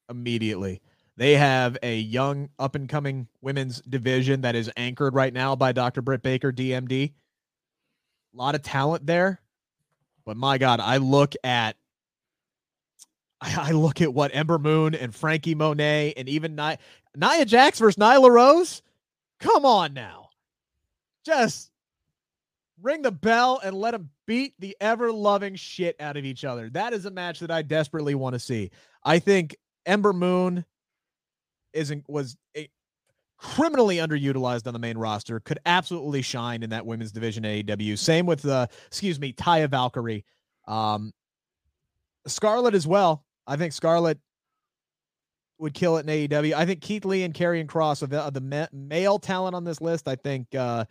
Immediately. They have a young, up and coming women's division that is anchored right now by Dr. Britt Baker, DMD. A lot of talent there. But my God, I look at I, I look at what Ember Moon and Franky Monet and even Nia, Nia Jax versus Nyla Rose. Come on now. Just ring the bell and let them beat the ever loving shit out of each other. That is a match that I desperately want to see. I think Ember Moon isn't was a, criminally underutilized on the main roster. Could absolutely shine in that women's division AEW. Same with the uh, excuse me, Taya Valkyrie. Um, Scarlett as well. I think Scarlett would kill it in AEW. I think Keith Lee and Karrion Kross of the, the male talent on this list. I think uh,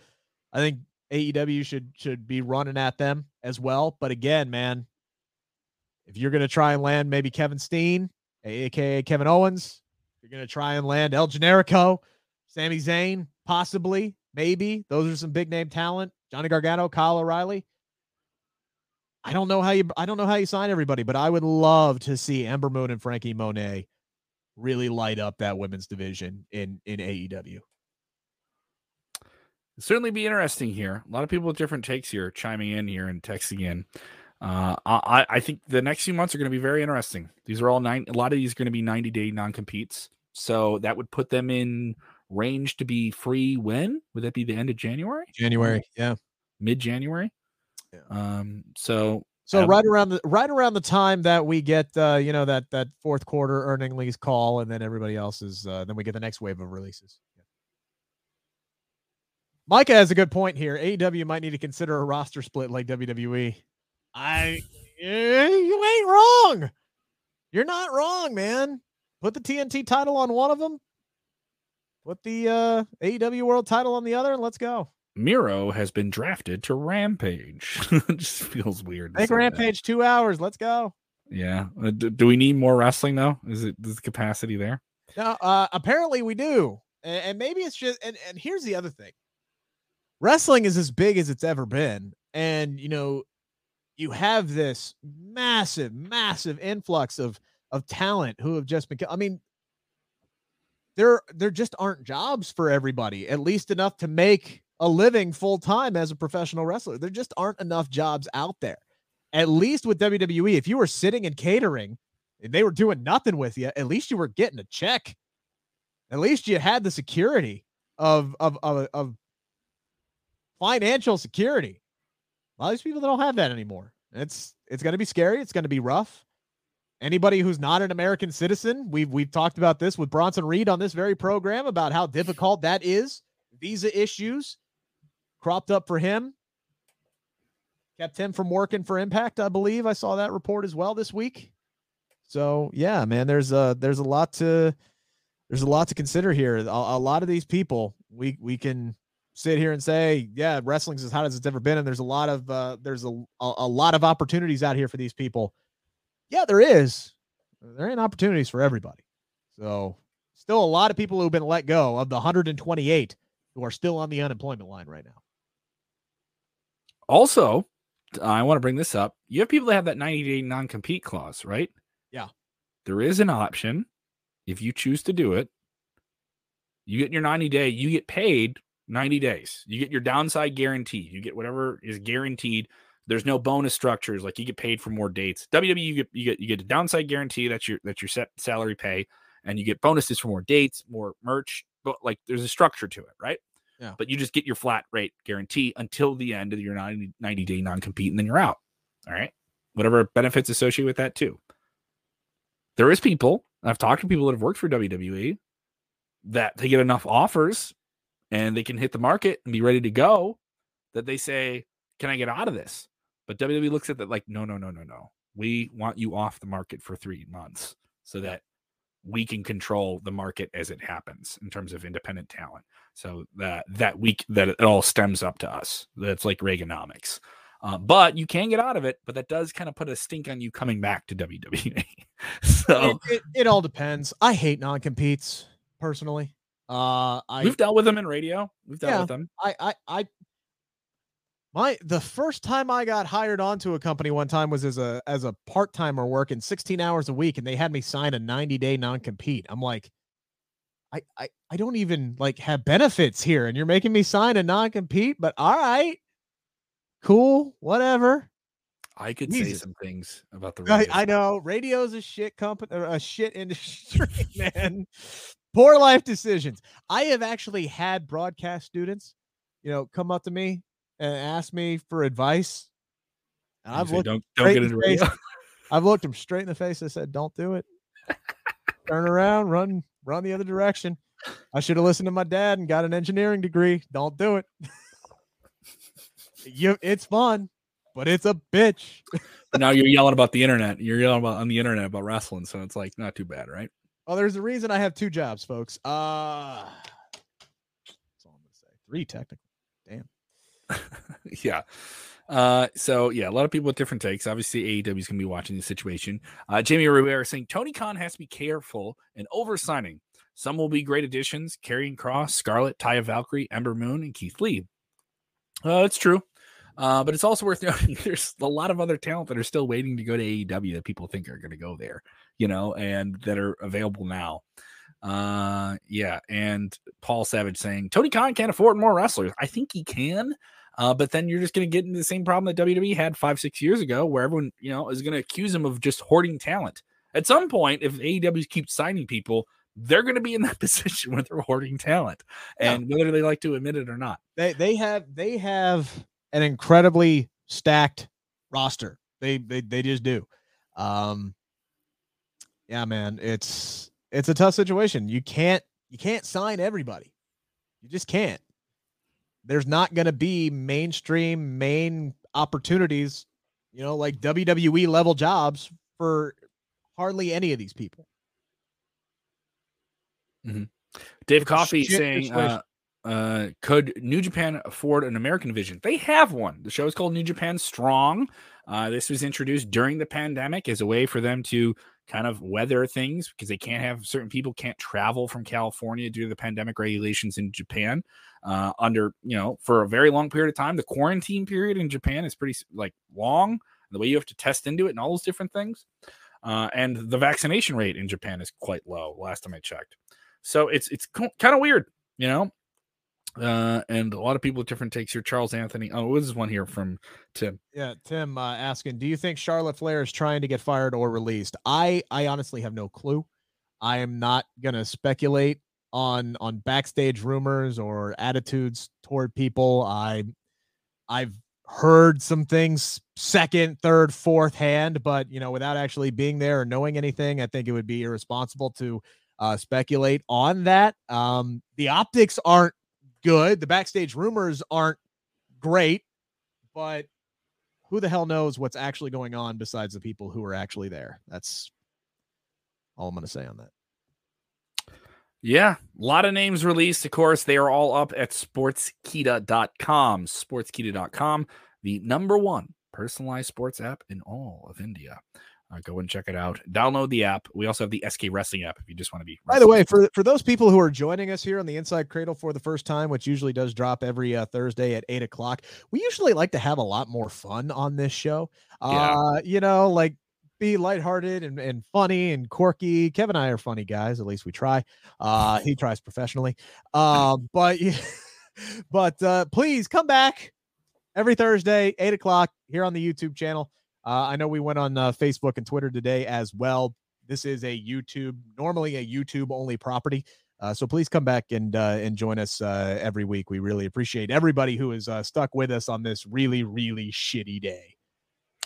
I think AEW should should be running at them as well. But again, man, if you're gonna try and land maybe Kevin Steen, aka Kevin Owens, you're gonna try and land El Generico, Sami Zayn, possibly, maybe. Those are some big name talent. Johnny Gargano, Kyle O'Reilly. I don't know how you I don't know how you sign everybody, but I would love to see Ember Moon and Franky Monet really light up that women's division in in AEW. certainly be interesting here. A lot of people with different takes here chiming in here and texting in. Uh, I, I think the next few months are going to be very interesting. These are all nine. A lot of these are going to be 90 day non competes. So that would put them in range to be free when? Would that be the end of January? January, yeah. Mid January? Yeah. Um, so so um, right around the right around the time that we get uh, you know that that fourth quarter earning lease call, and then everybody else is uh, then we get the next wave of releases. Yeah. Micah has a good point here. AEW might need to consider a roster split like WWE. I eh, you ain't wrong. You're not wrong, man. Put the TNT title on one of them. Put the uh, AEW World title on the other, and let's go. Miro has been drafted to Rampage. it just feels weird. Make Rampage that. two hours. Let's go. Yeah. Uh, do, do, we need more wrestling though? Is it is the capacity there? No, uh, apparently we do, and, and maybe it's just. And and here's the other thing: wrestling is as big as it's ever been, and you know, you have this massive, massive influx of of talent who have just been. I mean, there there just aren't jobs for everybody, at least enough to make a living full time as a professional wrestler. There just aren't enough jobs out there. At least with WWE, if you were sitting and catering and they were doing nothing with you, at least you were getting a check. At least you had the security of of of, of financial security. A lot of these people that don't have that anymore. It's it's going to be scary. It's going to be rough. Anybody who's not an American citizen, we've we've talked about this with Bronson Reed on this very program about how difficult that is. Visa issues, cropped up for him. Kept him from working for Impact, I believe. I saw that report as well this week. So yeah, man, there's a there's a lot to there's a lot to consider here. A, a lot of these people, we we can sit here and say, yeah, wrestling's as hot as it's ever been, and there's a lot of uh, there's a, a a lot of opportunities out here for these people. Yeah, there is. There ain't opportunities for everybody. So still a lot of people who've been let go of the 128 who are still on the unemployment line right now. Also, I want to bring this up. You have people that have that 90 day non compete clause, right? Yeah. There is an option if you choose to do it. You get your 90 day, you get paid 90 days. You get your downside guaranteed. You get whatever is guaranteed. There's no bonus structures like you get paid for more dates. WWE you get you get you get a downside guarantee that's your that's your set salary pay and you get bonuses for more dates, more merch, but like there's a structure to it, right? Yeah. But you just get your flat rate guarantee until the end of your 90, 90 day non compete, and then you're out. All right. Whatever benefits associated with that, too. There is people, I've talked to people that have worked for WWE that they get enough offers and they can hit the market and be ready to go that they say, Can I get out of this? But WWE looks at that like, No, no, no, no, no. We want you off the market for three months so that we can control the market as it happens in terms of independent talent. So that that week that it all stems up to us. That's like Reaganomics. Uh, but you can get out of it, but that does kind of put a stink on you coming back to WWE. so it, it, it, all depends. I hate non competes personally. Uh, I, we've dealt with them in radio. We've dealt yeah, with them. I, I, I my the first time I got hired onto a company one time was as a as a part timer working 16 hours a week, and they had me sign a 90 day non compete. I'm like, I, I I don't even like have benefits here, and you're making me sign a non compete. But all right, cool, whatever. I could say some things about the radio. I, I know radio's a shit company, a shit industry, man. Poor life decisions. I have actually had broadcast students, you know, come up to me and asked me for advice. And I've looked don't, don't get into radio. I've looked him straight in the face. I said, "Don't do it. Turn around, run, run the other direction." I should have listened to my dad and got an engineering degree. Don't do it. you, it's fun, but it's a bitch. but now you're yelling about the internet. You're yelling about on the internet about wrestling, so it's like not too bad, right? Well, there's a reason I have two jobs, folks. Uh that's all I'm gonna say. Three technically. Yeah. Uh, so yeah, a lot of people with different takes. Obviously, AEW is going to be watching the situation. Uh, Jamie Rivera saying Tony Khan has to be careful and over signing. Some will be great additions: Karrion Kross, Scarlett, Taya Valkyrie, Ember Moon, and Keith Lee. Uh, it's true. Uh, but it's also worth noting there's a lot of other talent that are still waiting to go to AEW that people think are going to go there, you know, and that are available now. Uh, yeah. And Paul Savage saying Tony Khan can't afford more wrestlers. I think he can. Uh, but then you're just going to get into the same problem that WWE had five, six years ago, where everyone, you know, is going to accuse him of just hoarding talent. At some point, if AEW keeps signing people, they're going to be in that position where they're hoarding talent, and yeah. whether they like to admit it or not, they they have they have an incredibly stacked roster. They they they just do. Um, yeah, man, it's it's a tough situation. You can't you can't sign everybody. You just can't there's not going to be mainstream main opportunities, you know, like WWE level jobs for hardly any of these people. Mm-hmm. Dave Coffey Shit saying, uh, uh, could New Japan afford an American division? They have one. The show is called New Japan Strong. Uh, this was introduced during the pandemic as a way for them to kind of weather things because they can't have certain people can't travel from California due to the pandemic regulations in Japan. Uh, under you know for a very long period of time, the quarantine period in Japan is pretty like long. The way you have to test into it and all those different things, uh, and the vaccination rate in Japan is quite low. Last time I checked, so it's it's kind of weird, you know. Uh, and a lot of people with different takes here. Charles Anthony. Oh, this is one here from Tim. Yeah, Tim uh, asking, do you think Charlotte Flair is trying to get fired or released? I I honestly have no clue. I am not gonna speculate on on backstage rumors or attitudes toward people. I I've heard some things second, third, fourth hand, but you know, without actually being there or knowing anything, I think it would be irresponsible to uh, speculate on that. Um, the optics aren't good. The backstage rumors aren't great, but who the hell knows what's actually going on besides the people who are actually there? That's all I'm going to say on that. Yeah, a lot of names released. Of course, they are all up at sportskeeda.com. Sportskeeda.com, the number one personalized sports app in all of India. Uh, go and check it out. Download the app. We also have the SK Wrestling app if you just want to be. By the way, for for those people who are joining us here on the InSide Kradle for the first time, which usually does drop every uh, Thursday at eight o'clock, we usually like to have a lot more fun on this show. Yeah. Uh, you know, like be lighthearted and, and funny and quirky. Kevin and I are funny guys. At least we try. Uh, he tries professionally. Um, but but uh, please come back every Thursday, eight o'clock here on the YouTube channel. Uh, I know we went on uh, Facebook and Twitter today as well. This is a YouTube, normally a YouTube only property. Uh, so please come back and uh, and join us uh, every week. We really appreciate everybody who is uh, stuck with us on this really really shitty day.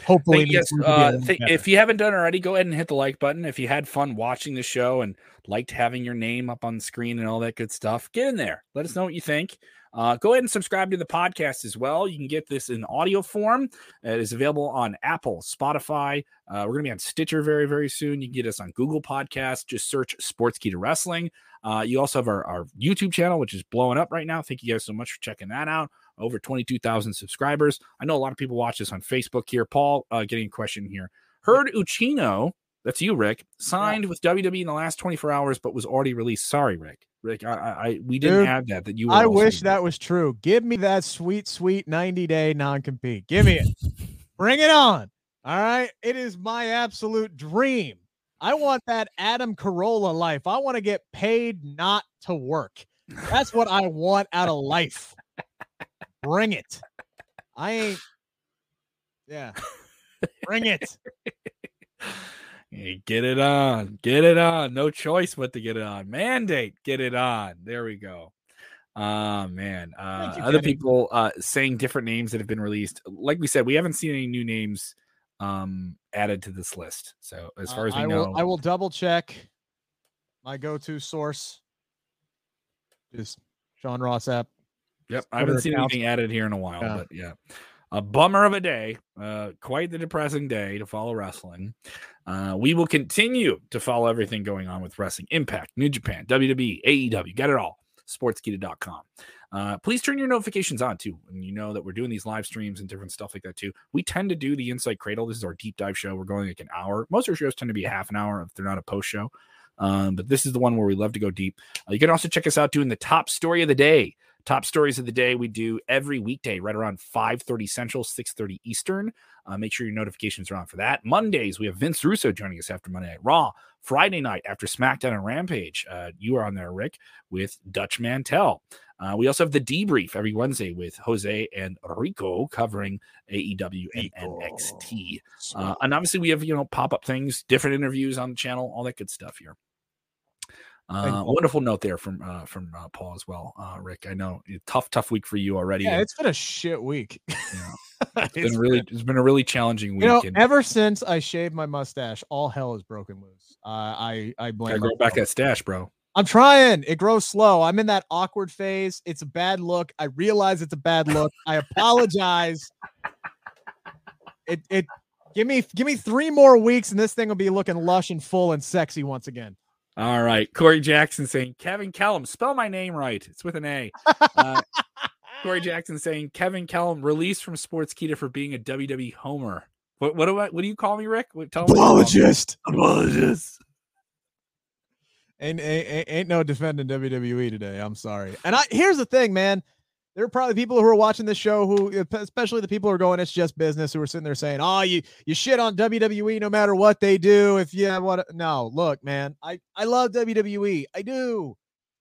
Hopefully, yes. Uh, if you haven't done already, go ahead and hit the like button. If you had fun watching the show and liked having your name up on the screen and all that good stuff, get in there. Let us know what you think. Uh, go ahead and subscribe to the podcast as well. You can get this in audio form. It is available on Apple, Spotify. Uh, we're going to be on Stitcher very, very soon. You can get us on Google Podcasts. Just search Sportskeeda Wrestling. Uh, you also have our, our YouTube channel, which is blowing up right now. Thank you guys so much for checking that out. Over 22,000 subscribers. I know a lot of people watch this on Facebook here. Paul, uh, getting a question here. Heard Ucchino that's you, Rick. Signed yeah. with WWE in the last 24 hours, but was already released. Sorry, Rick. Rick, I, I we didn't Dude, have that. That you. I wish that was true. Give me that sweet, sweet 90 day non compete. Give me it. Bring it on. All right. It is my absolute dream. I want that Adam Carolla life. I want to get paid not to work. That's what I want out of life. Bring it. I ain't. Yeah. Bring it. Hey, get it on. Get it on. No choice but to get it on. Mandate. Get it on. There we go. Uh man. Uh you, other people uh saying different names that have been released. Like we said, we haven't seen any new names um added to this list. So as far as we I know, will, I will double check my go-to source. Just Sean Ross Sapp. Yep, I haven't seen anything added here in a while, yeah. but yeah a bummer of a day, uh, quite the depressing day to follow wrestling. Uh, we will continue to follow everything going on with Wrestling Impact, New Japan, WWE, AEW, get it all. Sportskeeda.com. Uh, please turn your notifications on too. And you know that we're doing these live streams and different stuff like that too. We tend to do the InSide Kradle. This is our deep dive show. We're going like an hour. Most of our shows tend to be half an hour if they're not a post show. Um, but this is the one where we love to go deep. Uh, you can also check us out doing the top story of the day Top stories of the day we do every weekday right around 5:30 Central, 6:30 Eastern. Uh, make sure your notifications are on for that. Mondays we have Vince Russo joining us after Monday Night Raw. Friday night after SmackDown and Rampage, uh, you are on there, Rick, with Dutch Mantell. Uh, we also have the debrief every Wednesday with Jose and Rico covering AEW and NXT. Uh, and obviously, we have you know pop up things, different interviews on the channel, all that good stuff here. Uh, wonderful note there from uh, from uh, Paul as well, uh, Rick. I know a tough, tough week for you already. Yeah, it's been a shit week. it's been really, it's been a really challenging week. You know, and, ever since I shaved my mustache, all hell has broken loose. Uh, I I blame. I grow back that stash, bro. I'm trying. It grows slow. I'm in that awkward phase. It's a bad look. I realize it's a bad look. I apologize. it it give me give me three more weeks and this thing will be looking lush and full and sexy once again. All right. Corey Jackson saying Kevin Kellum. Spell my name right. It's with an A. Uh, Corey Jackson saying Kevin Kellum released from Sports Sportskeeda for being a WWE homer. What what do I what do you call me, Rick? What, tell Apologist. Me Apologist. Ain't, ain't ain't no defending WWE today. I'm sorry. And I here's the thing, man there are probably people who are watching this show who, especially the people who are going, it's just business, who are sitting there saying, "Oh, you you shit on WWE no matter what they do." If you yeah, what? No, look, man, I I love WWE. I do.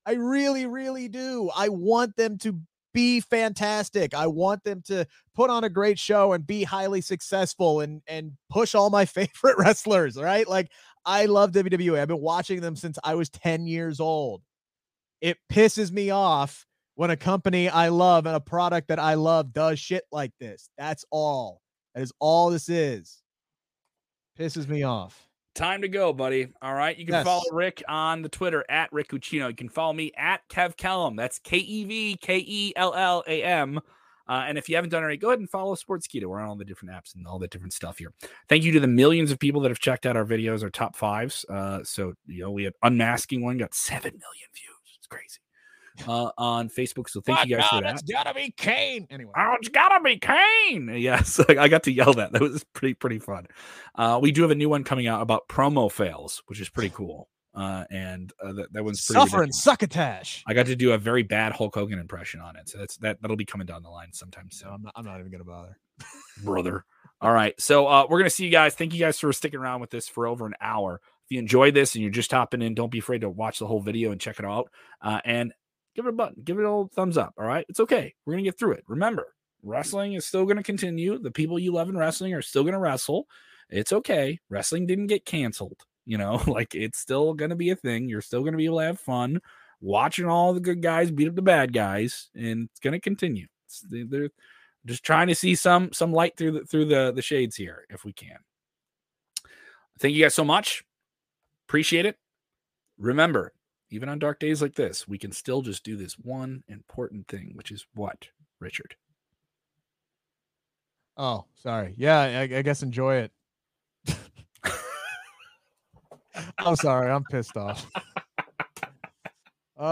I really, really do. I want them to be fantastic. I want them to put on a great show and be highly successful and and push all my favorite wrestlers. Right? Like I love WWE. I've been watching them since I was 10 years old. It pisses me off when a company I love and a product that I love does shit like this. That's all. That is all this is. Pisses me off. Time to go, buddy. All right. You can yes. follow Rick on the Twitter at Rick Ucchino. You can follow me at Kev Kellam. That's K E V K E L L A M. Uh, and if you haven't done it already, go ahead and follow Sportskeeda. We're on all the different apps and all the different stuff here. Thank you to the millions of people that have checked out our videos, our top fives. Uh, so you know, we had unmasking one got seven million views. It's crazy. Uh, on Facebook. So thank But you guys no, for that. It's gotta be Kane. Anyway. Oh, it's gotta be Kane. Yes, I got to yell that. That was pretty pretty fun. Uh, we do have a new one coming out about promo fails, which is pretty cool. Uh, and uh, that, that one's pretty Suffering ridiculous. succotash. I got to do a very bad Hulk Hogan impression on it, so that's that that'll be coming down the line sometime soon So I'm not, I'm not even gonna bother. brother. All right. So uh, we're going to see you guys. Thank you guys for sticking around with this for over an hour. If you enjoyed this and you're just hopping in, don't be afraid to watch the whole video and check it out. Uh, and give it a button, give it a little thumbs up. All right. It's okay. We're going to get through it. Remember, wrestling is still going to continue. The people you love in wrestling are still going to wrestle. It's okay. Wrestling didn't get canceled. You know, like it's still going to be a thing. You're still going to be able to have fun watching all the good guys beat up the bad guys, and it's going to continue. It's, they're just trying to see some some light through the through the the shades here if we can. Thank you guys so much. Appreciate it. Remember, even on dark days like this, we can still just do this one important thing, which is what, Richard? Oh, sorry. Yeah, I, I guess enjoy it. I'm sorry. I'm pissed off. Uh